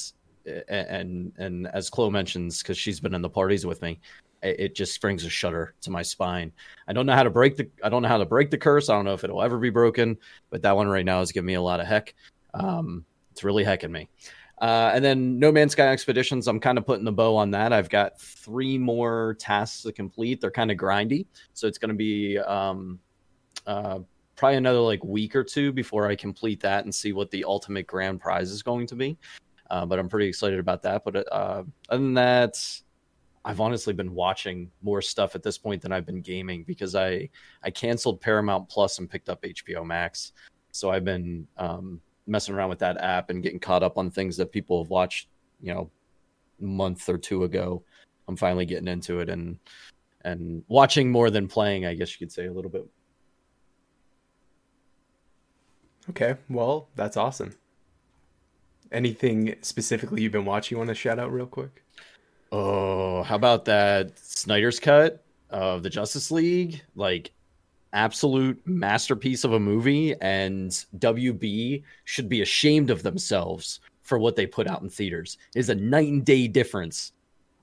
and and as Chloe mentions, because she's been in the parties with me, it just brings a shudder to my spine. I don't know how to break the I don't know how to break the curse. I don't know if it'll ever be broken, but that one right now is giving me a lot of heck. Um, it's really hecking me. Uh, and then No Man's Sky Expeditions, I'm kind of putting the bow on that. I've got three more tasks to complete. They're kind of grindy, so it's going to be um, uh, probably another like week or two before I complete that and see what the ultimate grand prize is going to be. Uh, but I'm pretty excited about that. But uh, other than that, I've honestly been watching more stuff at this point than I've been gaming because I I canceled Paramount Plus and picked up HBO Max. So I've been um, messing around with that app and getting caught up on things that people have watched, you know, a month or two ago. I'm finally getting into it and and watching more than playing, I guess you could say a little bit. Okay, well, that's awesome. Anything specifically you've been watching you want to shout out real quick? Oh, how about that Snyder's cut of the Justice League? Like absolute masterpiece of a movie and WB should be ashamed of themselves for what they put out in theaters. It is a night and day difference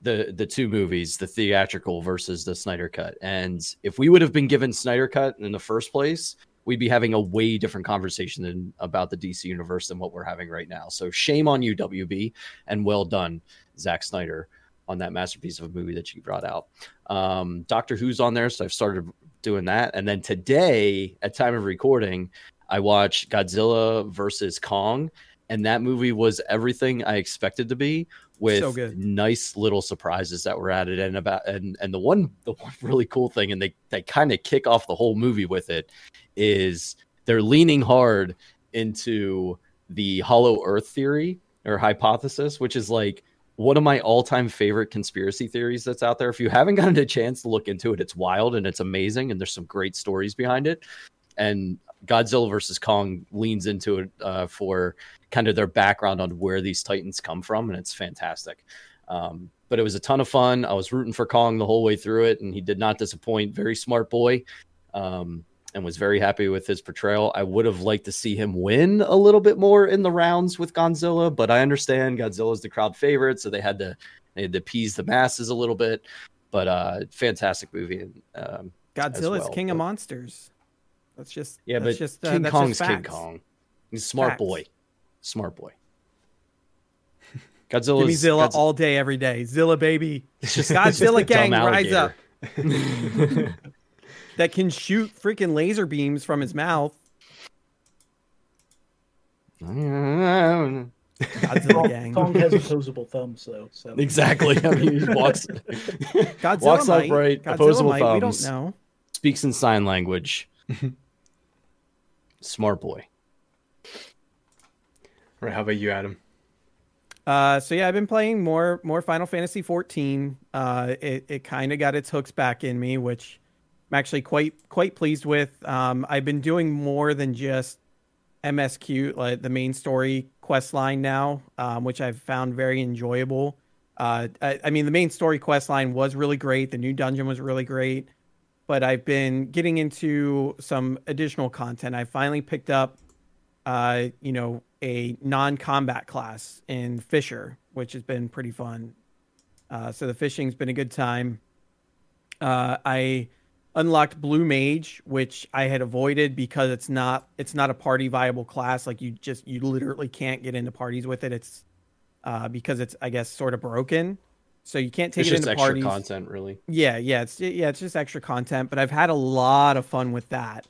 the the two movies, the theatrical versus the Snyder cut. And if we would have been given Snyder cut in the first place, we'd be having a way different conversation than, about the DC universe than what we're having right now. So shame on you, WB, and well done, Zack Snyder, on that masterpiece of a movie that you brought out. Um, Doctor Who's on there, so I've started doing that. And then today, at time of recording, I watched Godzilla versus Kong, and that movie was everything I expected to be with so nice little surprises that were added and about and and the one the one really cool thing and they they kind of kick off the whole movie with it is they're leaning hard into the hollow earth theory or hypothesis which is like one of my all-time favorite conspiracy theories that's out there if you haven't gotten a chance to look into it it's wild and it's amazing and there's some great stories behind it and Godzilla versus Kong leans into it uh, for kind of their background on where these Titans come from, and it's fantastic. Um, but it was a ton of fun. I was rooting for Kong the whole way through it, and he did not disappoint. Very smart boy, um, and was very happy with his portrayal. I would have liked to see him win a little bit more in the rounds with Godzilla, but I understand Godzilla is the crowd favorite, so they had to they had to appease the masses a little bit. But uh, fantastic movie. Um, Godzilla's well. king but, of monsters. That's just yeah, that's but just, uh, King Kong's King Kong. He's a smart facts. boy. Smart boy. Godzilla. Give me Zilla Godzilla. all day, every day. Zilla baby. It's just Godzilla gang rise up. that can shoot freaking laser beams from his mouth. Godzilla gang. Kong has opposable thumbs, though. So exactly. I mean, he walks. Godzilla walks might. upright. Godzilla opposable might. thumbs. We don't know. Speaks in sign language. Smart boy. Right. How about you, Adam? Uh, so yeah, I've been playing more more Final Fantasy 14. Uh, it it kind of got its hooks back in me, which I'm actually quite quite pleased with. Um, I've been doing more than just MSQ, like the main story quest line now, um, which I've found very enjoyable. Uh, I, I, mean, the main story quest line was really great. The new dungeon was really great, but I've been getting into some additional content. I finally picked up, uh, you know, a non-combat class in Fisher, which has been pretty fun. Uh, so the fishing's been a good time. Uh, I unlocked Blue Mage, which I had avoided because it's not it's not a party viable class. Like you just you literally can't get into parties with it. It's uh, because it's I guess sort of broken. So you can't take it. it's it into extra parties. content, really. Yeah, yeah, it's yeah, it's just extra content. But I've had a lot of fun with that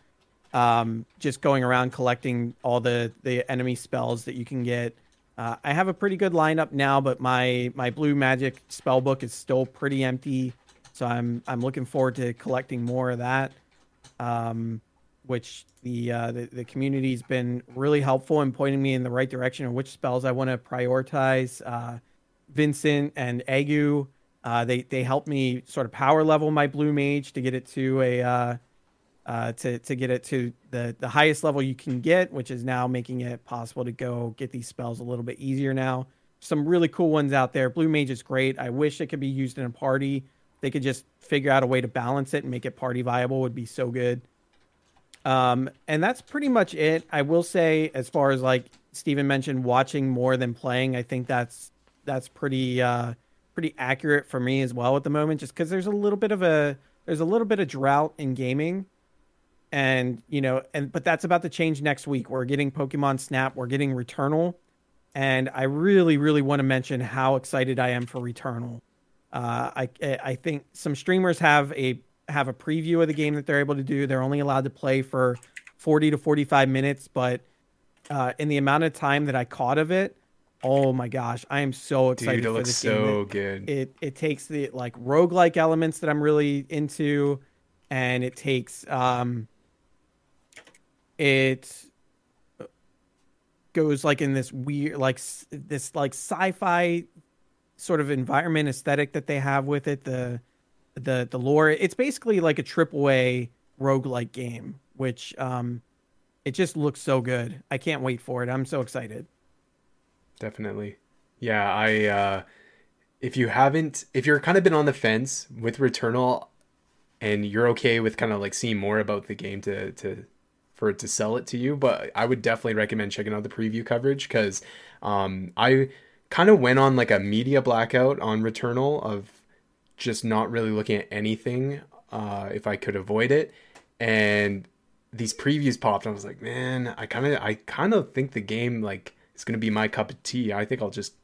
um, just going around collecting all the the enemy spells that you can get. Uh, I have a pretty good lineup now, but my my blue magic spell book is still pretty empty, so I'm I'm looking forward to collecting more of that. Um, which the, uh, the the community's been really helpful in pointing me in the right direction of which spells I want to prioritize. Uh, Vincent and Agu, uh, they they helped me sort of power level my blue mage to get it to a uh, uh, to to get it to the the highest level you can get, which is now making it possible to go get these spells a little bit easier now. Some really cool ones out there. Blue Mage is great. I wish it could be used in a party. They could just figure out a way to balance it and make it party viable would be so good. Um, and that's pretty much it. I will say, as far as like Steven mentioned, watching more than playing, I think that's that's pretty uh, pretty accurate for me as well at the moment. Just because there's a little bit of a there's a little bit of drought in gaming and you know and but that's about to change next week we're getting pokemon snap we're getting returnal and i really really want to mention how excited i am for returnal uh, i i think some streamers have a have a preview of the game that they're able to do they're only allowed to play for 40 to 45 minutes but uh, in the amount of time that i caught of it Oh my gosh, I am so excited Dude, it for looks this so game. good. It, it it takes the like roguelike elements that I'm really into, and it takes um it goes like in this weird like this like sci-fi sort of environment aesthetic that they have with it the the the lore. It's basically like a triple A roguelike game which um it just looks so good. I can't wait for it. I'm so excited. Definitely. Yeah, I uh if you haven't if you're kind of been on the fence with Returnal and you're okay with kind of like seeing more about the game to to for it to sell it to you, but I would definitely recommend checking out the preview coverage cuz um I kind of went on like a media blackout on Returnal of just not really looking at anything uh if I could avoid it and these previews popped and I was like, man, I kind of I kind of think the game like is going to be my cup of tea. I think I'll just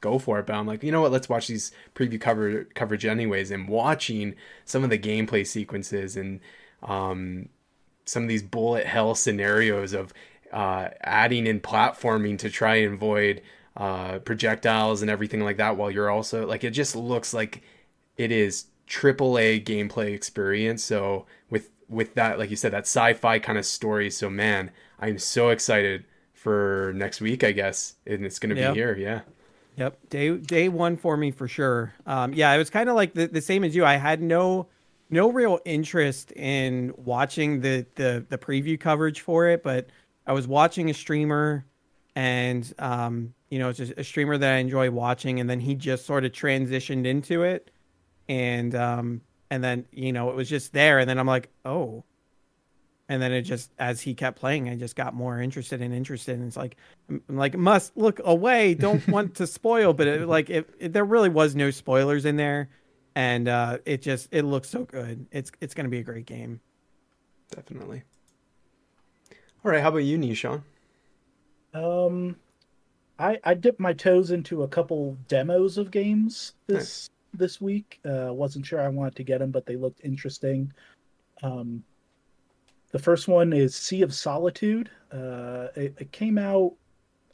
go for it. But I'm like, you know what? Let's watch these preview cover coverage anyways. And watching some of the gameplay sequences and um, some of these bullet hell scenarios of uh, adding in platforming to try and avoid uh, projectiles and everything like that. While you're also like, it just looks like it is triple A gameplay experience. So with with that, like you said, that sci-fi kind of story. So man, I'm so excited for next week, I guess, and it's gonna be here. Yeah. Yep, day day one for me for sure. Um, yeah, it was kind of like the, the same as you. I had no no real interest in watching the, the the preview coverage for it, but I was watching a streamer, and um, you know, it's just a streamer that I enjoy watching, and then he just sort of transitioned into it, and um, and then you know, it was just there, and then I'm like, oh. And then it just, as he kept playing, I just got more interested and interested. And it's like, I'm like must look away don't want to spoil but it, like if, if there really was no spoilers in there and uh it just it looks so good it's it's gonna be a great game Definitely. All right. How about you, Nishan? Um, I I dipped my toes into a couple demos of games this this week. Uh, wasn't sure I wanted to get them, but they looked interesting. Um, the first one is Sea of Solitude. Uh, it, it came out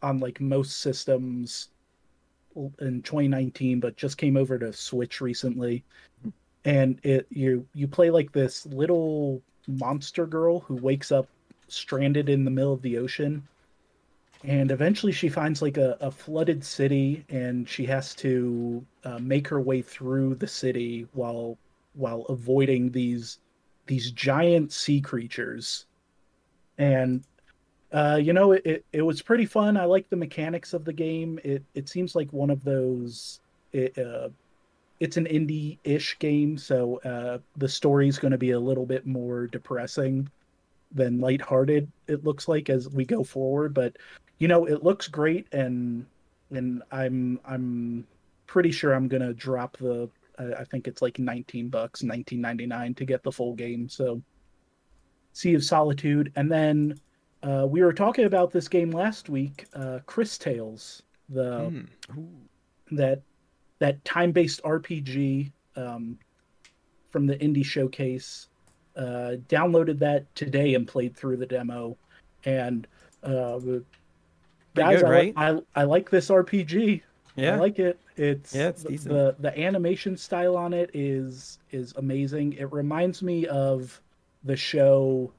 on like most systems in 2019, but just came over to Switch recently. And it you you play like this little monster girl who wakes up stranded in the middle of the ocean and eventually she finds like a, a flooded city and she has to uh, make her way through the city while while avoiding these these giant sea creatures. And uh, you know it, it, it was pretty fun. I like the mechanics of the game. It it seems like one of those it, uh, it's an indie-ish game so uh, the story's going to be a little bit more depressing than lighthearted it looks like as we go forward but you know it looks great and and i'm i'm pretty sure i'm gonna drop the uh, i think it's like 19 bucks 19.99 to get the full game so sea of solitude. And then uh, we were talking about this game last week uh, Cris Tales the Hmm. that that time-based rpg um, from the indie showcase. Uh, downloaded that today and played through the demo. And uh, guys good, I, right? I, I like this rpg yeah I like it. It's Yeah, it's the, decent. the the animation style on it is is amazing. It reminds me of the show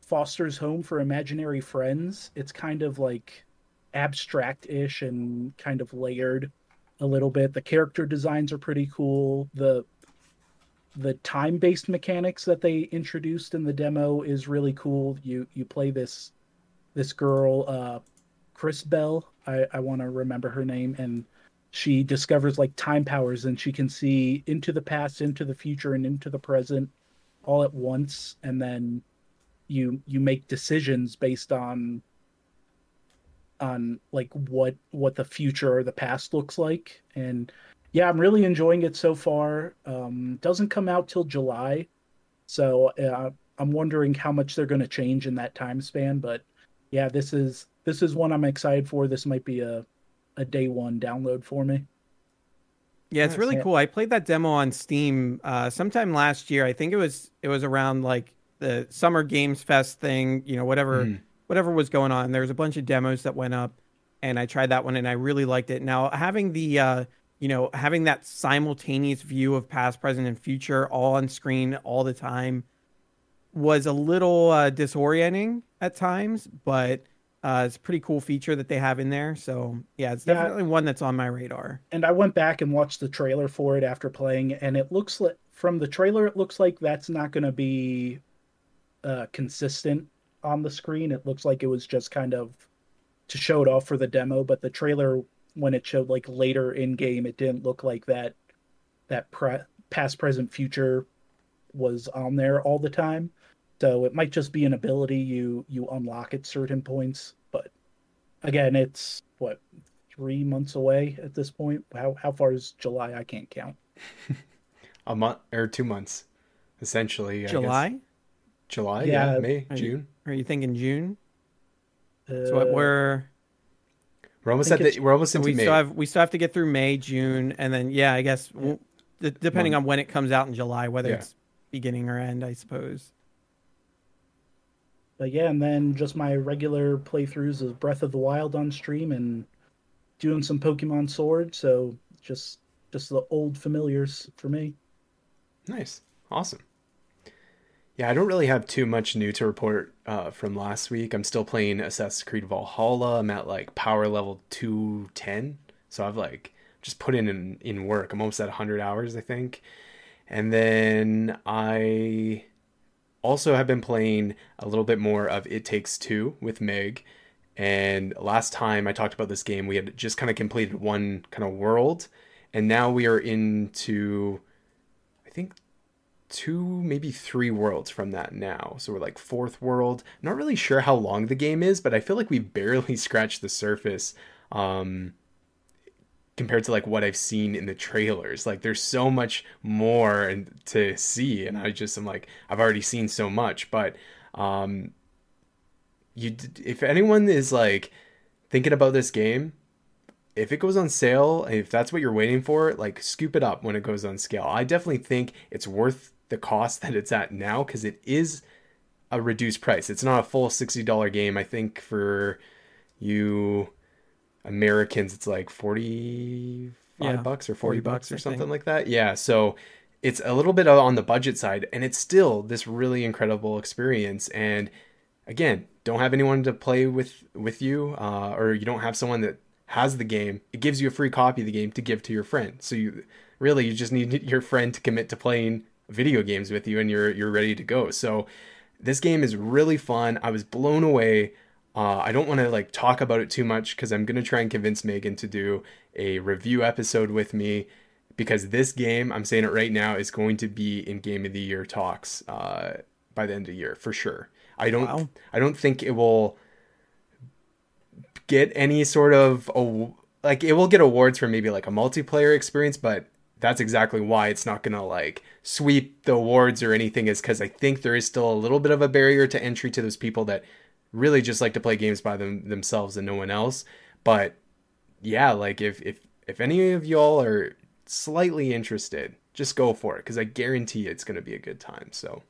Foster's Home for Imaginary Friends. It's kind of like abstract-ish and kind of layered a little bit. The character designs are pretty cool. The the time-based mechanics that they introduced in the demo is really cool. You you play this this girl uh Crisbell. I, I want to remember her name. And she discovers like time powers and she can see into the past, into the future, and into the present all at once. And then you you make decisions based on on like what what the future or the past looks like. And yeah, I'm really enjoying it so far. Um, doesn't come out till July, so uh, I'm wondering how much they're going to change in that time span. But yeah, this is this is one I'm excited for. This might be a a day one download for me. Yeah, it's really Yeah. cool. I played that demo on Steam uh, sometime last year. I think it was it was around like the Summer Games Fest thing, you know, whatever Mhm. whatever was going on. There was a bunch of demos that went up, and I tried that one and I really liked it. Now having the uh, you know having that simultaneous view of past, present, and future all on screen all the time was a little uh, disorienting at times, but uh, it's a pretty cool feature that they have in there. So yeah, it's definitely yeah. one that's on my radar. And I went back and watched the trailer for it after playing, and it looks like from the trailer, it looks like that's not going to be uh, consistent on the screen. It looks like it was just kind of to show it off for the demo, but the trailer when it showed like later in game, it didn't look like that that pre- past, present, future was on there all the time. So it might just be an ability you you unlock at certain points. But again, it's what three months away at this point. How how far is July? I can't count. a month or two months, essentially. July. July, yeah, yeah May, are June. You, are you thinking June? Uh, so what we're we're almost at the we're almost into we May. Still have, we still have to get through May, June, and then yeah, I guess we'll, depending on when it comes out in July, whether yeah. it's beginning or end, I suppose. But yeah, and then just my regular playthroughs of Breath of the Wild on stream and doing some Pokemon Sword. So just just the old familiars for me. Nice, awesome. Yeah, I don't really have too much new to report uh, from last week. I'm still playing Assassin's Creed Valhalla. I'm at like power level 210. So I've like just put in, in in work. I'm almost at 100 hours, I think. And then I also have been playing a little bit more of It Takes Two with Meg. And last time I talked about this game, we had just kind of completed one kind of world. And now we are into, I think, two, maybe three worlds from that now. So we're like fourth world. not really sure how long the game is, but I feel like we barely scratched the surface um, compared to like what I've seen in the trailers. Like there's so much more and to see, and I just am like I've already seen so much. But um, you, if anyone is like thinking about this game, if it goes on sale, if that's what you're waiting for, like scoop it up when it goes on sale. I definitely think it's worth the cost that it's at now because it is a reduced price. It's not a full $60 game. I think for you Americans, it's like 45 yeah, bucks or 40, 40 bucks, or something like that. Yeah. So it's a little bit on the budget side and it's still this really incredible experience. And again, don't have anyone to play with, with you, uh, or you don't have someone that has the game. It gives you a free copy of the game to give to your friend. So you really, you just need your friend to commit to playing video games with you and you're, you're ready to go. So this game is really fun. I was blown away uh, I don't want to like talk about it too much because I'm gonna try and convince Megan to do a review episode with me because this game, I'm saying it right now, is going to be in Game of the Year talks uh, by the end of the year for sure. I don't, wow. I don't think it will get any sort of like it will get awards for maybe like a multiplayer experience, but that's exactly why it's not gonna like sweep the awards or anything. Is because I think there is still a little bit of a barrier to entry to those people that really just like to play games by them themselves and no one else. But yeah, like if if if any of y'all are slightly interested, just go for it because I guarantee it's going to be a good time. So,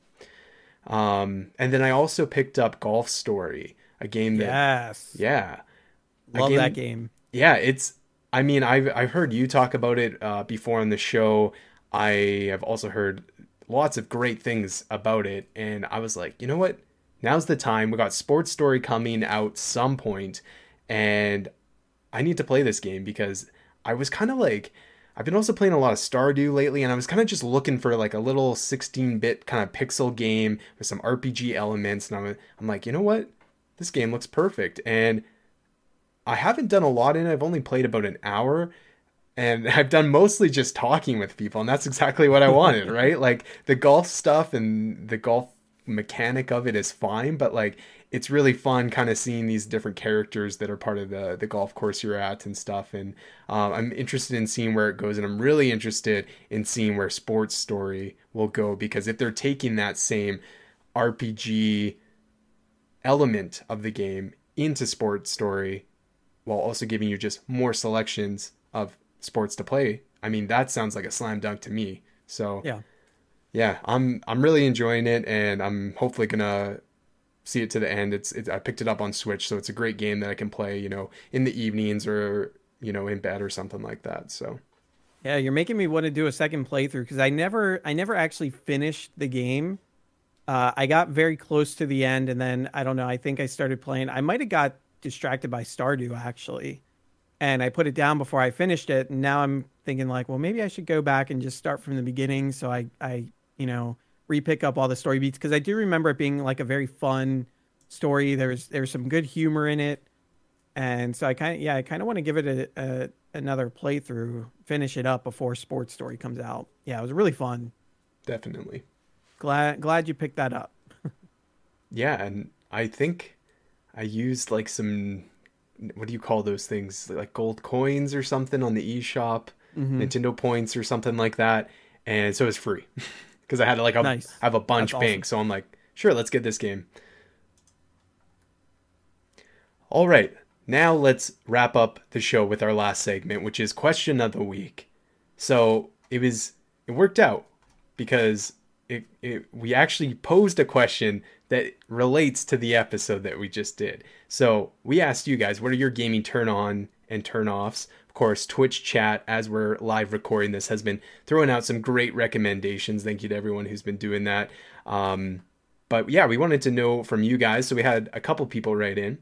um, and then I also picked up Golf Story, a game that yes, yeah, love game, that game. Yeah, it's. I mean, I've I've heard you talk about it uh, before on the show. I have also heard lots of great things about it, and I was like, you know what? Now's the time. We got Sports Story coming out some point, and I need to play this game because I was kind of like I've been also playing a lot of Stardew lately, and I was kind of just looking for like a little 16-bit kind of pixel game with some RPG elements, and I'm I'm like, you know what, this game looks perfect, and I haven't done a lot in it. I've only played about an hour. And I've done mostly just talking with people, and that's exactly what I wanted, right? Like the golf stuff and the golf mechanic of it is fine, but like it's really fun kind of seeing these different characters that are part of the the golf course you're at and stuff. And um, I'm interested in seeing where it goes, and I'm really interested in seeing where Sports Story will go because if they're taking that same RPG element of the game into Sports Story while also giving you just more selections of sports to play, I mean that sounds like a slam dunk to me. So yeah yeah, I'm I'm really enjoying it, and I'm hopefully gonna see it to the end. It's, I picked it up on Switch, so it's a great game that I can play, you know, in the evenings or you know in bed or something like that. So. Yeah, you're making me want to do a second playthrough because I never, I never actually finished the game. Uh, I got very close to the end, and then I don't know. I think I started playing. I might have got distracted by Stardew actually, and I put it down before I finished it. And now I'm thinking like, well, maybe I should go back and just start from the beginning. So I, I, you know, repick up all the story beats because I do remember it being like a very fun story. There's there's some good humor in it, and so I kind of yeah I kind of want to give it a, a another playthrough, finish it up before Sports Story comes out. Yeah, it was really fun. Definitely. Glad glad you picked that up. yeah, and I think I used like some what do you call those things? Like gold coins or something on the eShop, mm-hmm. Nintendo points or something like that. And so it's free. Because I had like a nice. I have a bunch That's bank, awesome. so I'm like, sure, let's get this game. All right, now let's wrap up the show with our last segment, which is question of the week. So it was it worked out because it, it we actually posed a question that relates to the episode that we just did. So we asked you guys, what are your gaming turn on and turn offs? Course, Twitch chat, as we're live recording this, has been throwing out some great recommendations. Thank you to everyone who's been doing that. Um, but yeah, we wanted to know from you guys. So we had a couple people write in.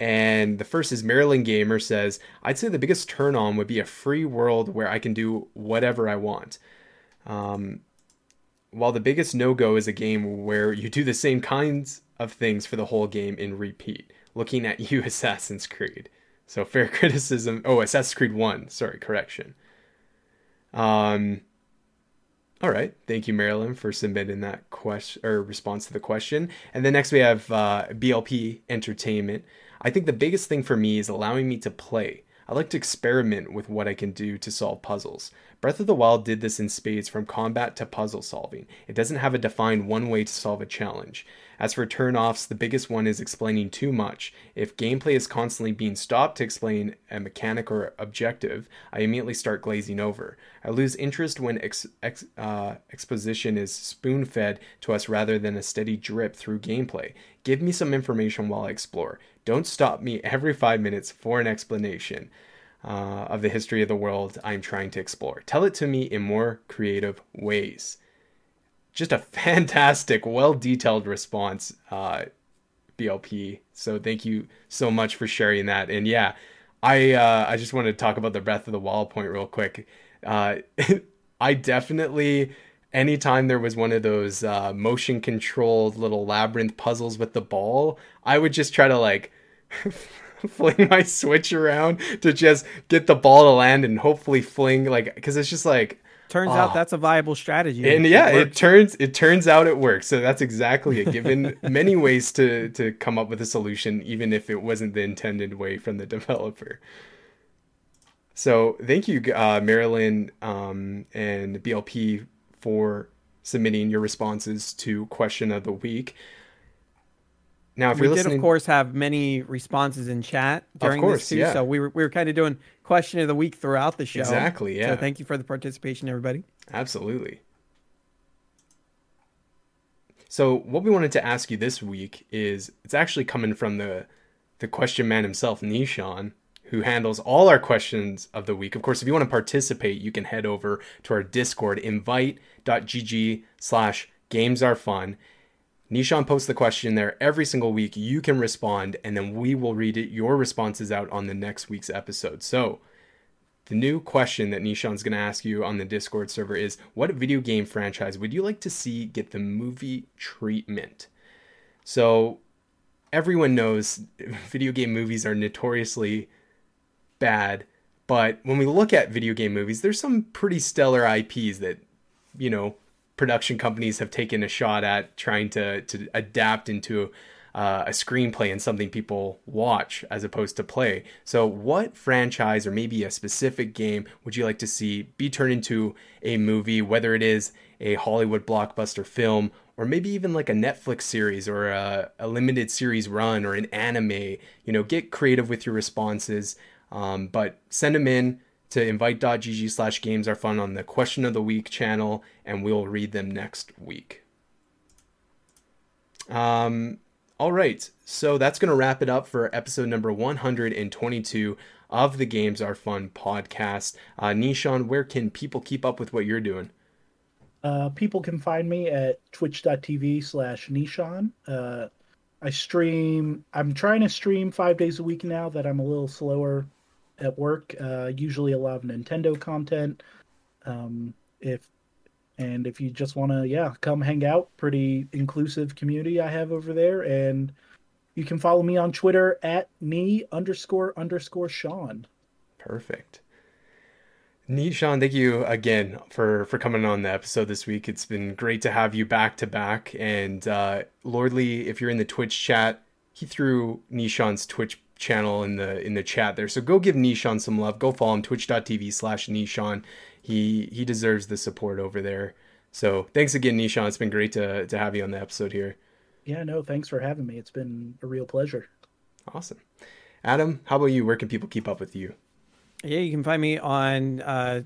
And the first is Maryland Gamer says, I'd say the biggest turn on would be a free world where I can do whatever I want. Um, while the biggest no go is a game where you do the same kinds of things for the whole game in repeat. Looking at you, Assassin's Creed. So fair criticism. Oh, Assassin's Creed 1. Sorry, correction. Um, all right. Thank you, Marilyn, for submitting that question or response to the question. And then next we have uh, BLP Entertainment. I think the biggest thing for me is allowing me to play. I like to experiment with what I can do to solve puzzles. Breath of the Wild did this in spades from combat to puzzle solving. It doesn't have a defined one way to solve a challenge. As for turn offs, the biggest one is explaining too much. If gameplay is constantly being stopped to explain a mechanic or objective, I immediately start glazing over. I lose interest when ex- ex- uh, exposition is spoon fed to us rather than a steady drip through gameplay. Give me some information while I explore. Don't stop me every five minutes for an explanation uh, of the history of the world I'm trying to explore. Tell it to me in more creative ways. Just a fantastic, well detailed response, uh, BLP. So thank you so much for sharing that. And yeah, I uh, I just want to talk about the Breath of the Wild point real quick. Uh, I definitely anytime there was one of those uh, motion controlled little labyrinth puzzles with the ball, I would just try to like fling my switch around to just get the ball to land and hopefully fling like because it's just like turns oh. out that's a viable strategy. And yeah it, it, turns it turns out it works. So that's exactly it. Given many ways to to come up with a solution even if it wasn't the intended way from the developer. So thank you uh, marilyn um, and blp for submitting your responses to question of the week now, if we did, of course, have many responses in chat during course, this too. Yeah. So we were we were kind of doing question of the week throughout the show. Exactly. Yeah. So thank you for the participation, everybody. Absolutely. So what we wanted to ask you this week is it's actually coming from the the question man himself, Nishan, who handles all our questions of the week. Of course, if you want to participate, you can head over to our Discord, invite.gg slash games are fun Nishan posts the question there every single week. You can respond, and then we will read it, your responses out on the next week's episode. So, the new question that Nishan's going to ask you on the Discord server is What video game franchise would you like to see get the movie treatment? So, everyone knows video game movies are notoriously bad, but when we look at video game movies, there's some pretty stellar IPs that, you know, production companies have taken a shot at trying to to adapt into uh, a screenplay and something people watch as opposed to play. So, what franchise or maybe a specific game would you like to see be turned into a movie, whether it is a Hollywood blockbuster film or maybe even like a Netflix series or a, a limited series run or an anime? You know, get creative with your responses, um, but send them in to invite.gg slash games are fun on the question of the week channel, and we'll read them next week. Um, All right, so that's going to wrap it up for episode number 122 of the Games Are Fun podcast. Uh, Nishan, where can people keep up with what you're doing? Uh, people can find me at twitch.tv slash Nishan. Uh, I stream, I'm trying to stream five days a week now that I'm a little slower at work. Uh, usually a lot of Nintendo content. Um, if and if you just want to, yeah, come hang out, pretty inclusive community I have over there. And you can follow me on Twitter at me underscore underscore Sean. Perfect. Nishan. Thank you again for for coming on the episode this week. It's been great to have you back to back. And uh, Lordly, if you're in the Twitch chat, he threw Nishan's Twitch channel in the in the chat there. So go give Nishan some love. Go follow him twitch.tv slash Nishan he he deserves the support over there. So thanks again, Nishan. It's been great to to have you on the episode here. Yeah, no, thanks for having me. It's been a real pleasure. Awesome. Adam, how about you? Where can people keep up with you? Yeah, you can find me on uh,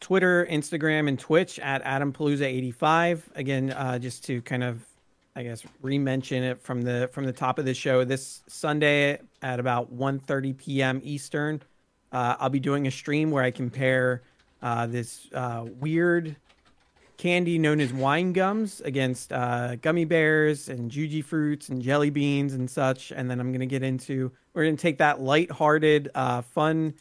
Twitter, Instagram, and Twitch at AdamPalooza85. Again, uh, just to kind of, I guess, re-mention it from the from the top of the show. This Sunday at about 1.30 p.m. Eastern, uh, I'll be doing a stream where I compare uh, this uh, weird candy known as wine gums against uh, gummy bears and Jujyfruits and jelly beans and such. And then I'm going to get into, we're going to take that light-hearted, uh, fun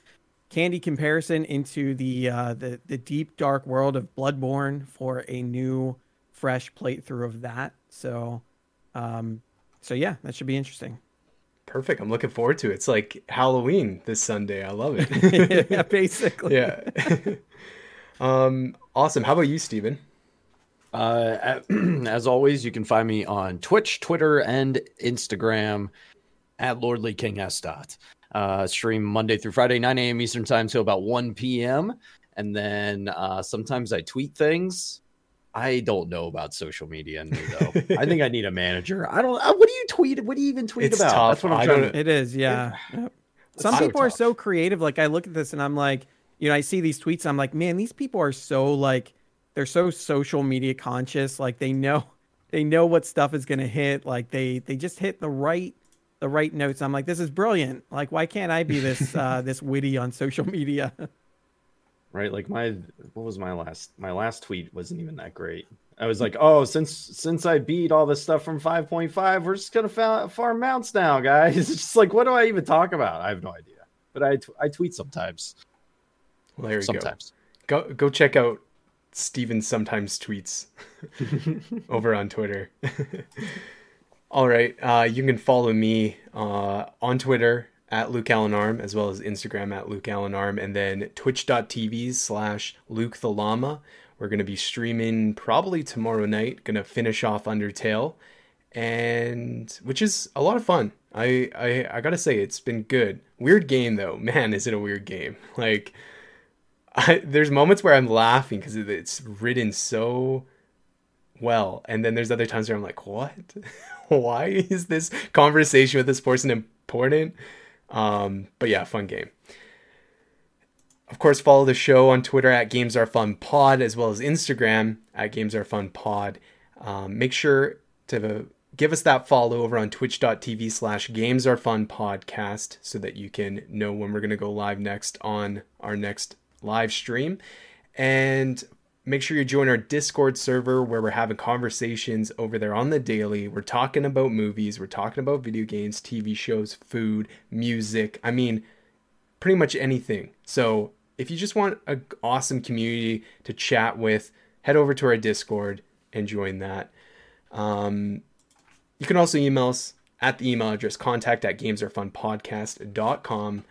candy comparison into the, uh, the, the deep, dark world of Bloodborne for a new, fresh playthrough of that. So, um, so yeah, that should be interesting. Perfect. I'm looking forward to it. It's like Halloween this Sunday. I love it. yeah, basically. yeah. um, awesome. How about you, Steven? Uh, as always, you can find me on Twitch, Twitter, and Instagram at Lordly King S. Uh, stream Monday through Friday, 9 a.m. Eastern Time till about 1 p.m. And then uh, sometimes I tweet things I don't know about social media though. I think I need a manager. I don't. Uh, what do you tweet? What do you even tweet it's about? Tough. That's what I'm I trying to. It is, yeah. Some so people tough. are so creative. Like I look at this and I'm like, you know, I see these tweets. I'm like, man, these people are so like, they're so social media conscious. Like they know, they know what stuff is gonna hit. Like they they just hit the right the right notes. I'm like, this is brilliant. Like why can't I be this uh, this witty on social media? Right like my what was my last my last tweet wasn't even that great I was like, oh, since since I beat all this stuff from 5.5, we're just gonna fa- farm mounts now, guys. It's just like, what do I even talk about? I have no idea. But I, t- I tweet sometimes. Well, there you sometimes. go. Go go check out Steven sometimes tweets over on Twitter. all right, uh, you can follow me uh, on Twitter at Luke Allen Arm as well as Instagram at Luke Allen Arm and then twitch.tv slash Luke the Llama we're going to be streaming probably tomorrow night, going to finish off Undertale and which is a lot of fun. I, I I gotta say it's been good. Weird game though, man. Is it a weird game? Like, I, there's moments where I'm laughing because it's written so well, and then there's other times where I'm like, what? Why is this conversation with this person important? Um, but yeah, fun game. Of course, follow the show on Twitter at Games Are Fun Pod as well as Instagram at Games Are Fun Pod. Um, make sure to give us that follow over on twitch.tv slash games are fun podcast so that you can know when we're going to go live next on our next live stream and make sure you join our discord server where we're having conversations over there on the daily we're talking about movies we're talking about video games tv shows food music i mean pretty much anything so if you just want an awesome community to chat with, head over to our Discord and join that. Um, you can also email us at the email address contact at gamesarefunpodcast.com.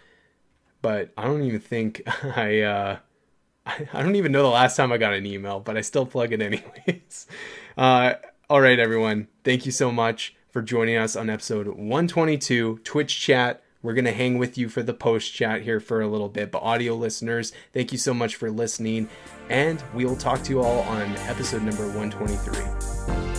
But I don't even think I, uh, I don't even know the last time I got an email, but I still plug it anyways. Uh, all right, everyone. Thank you so much for joining us on episode 122 Twitch chat we're going to hang with you for the post chat here for a little bit. But audio listeners, thank you so much for listening. And we'll talk to you all on episode number 123.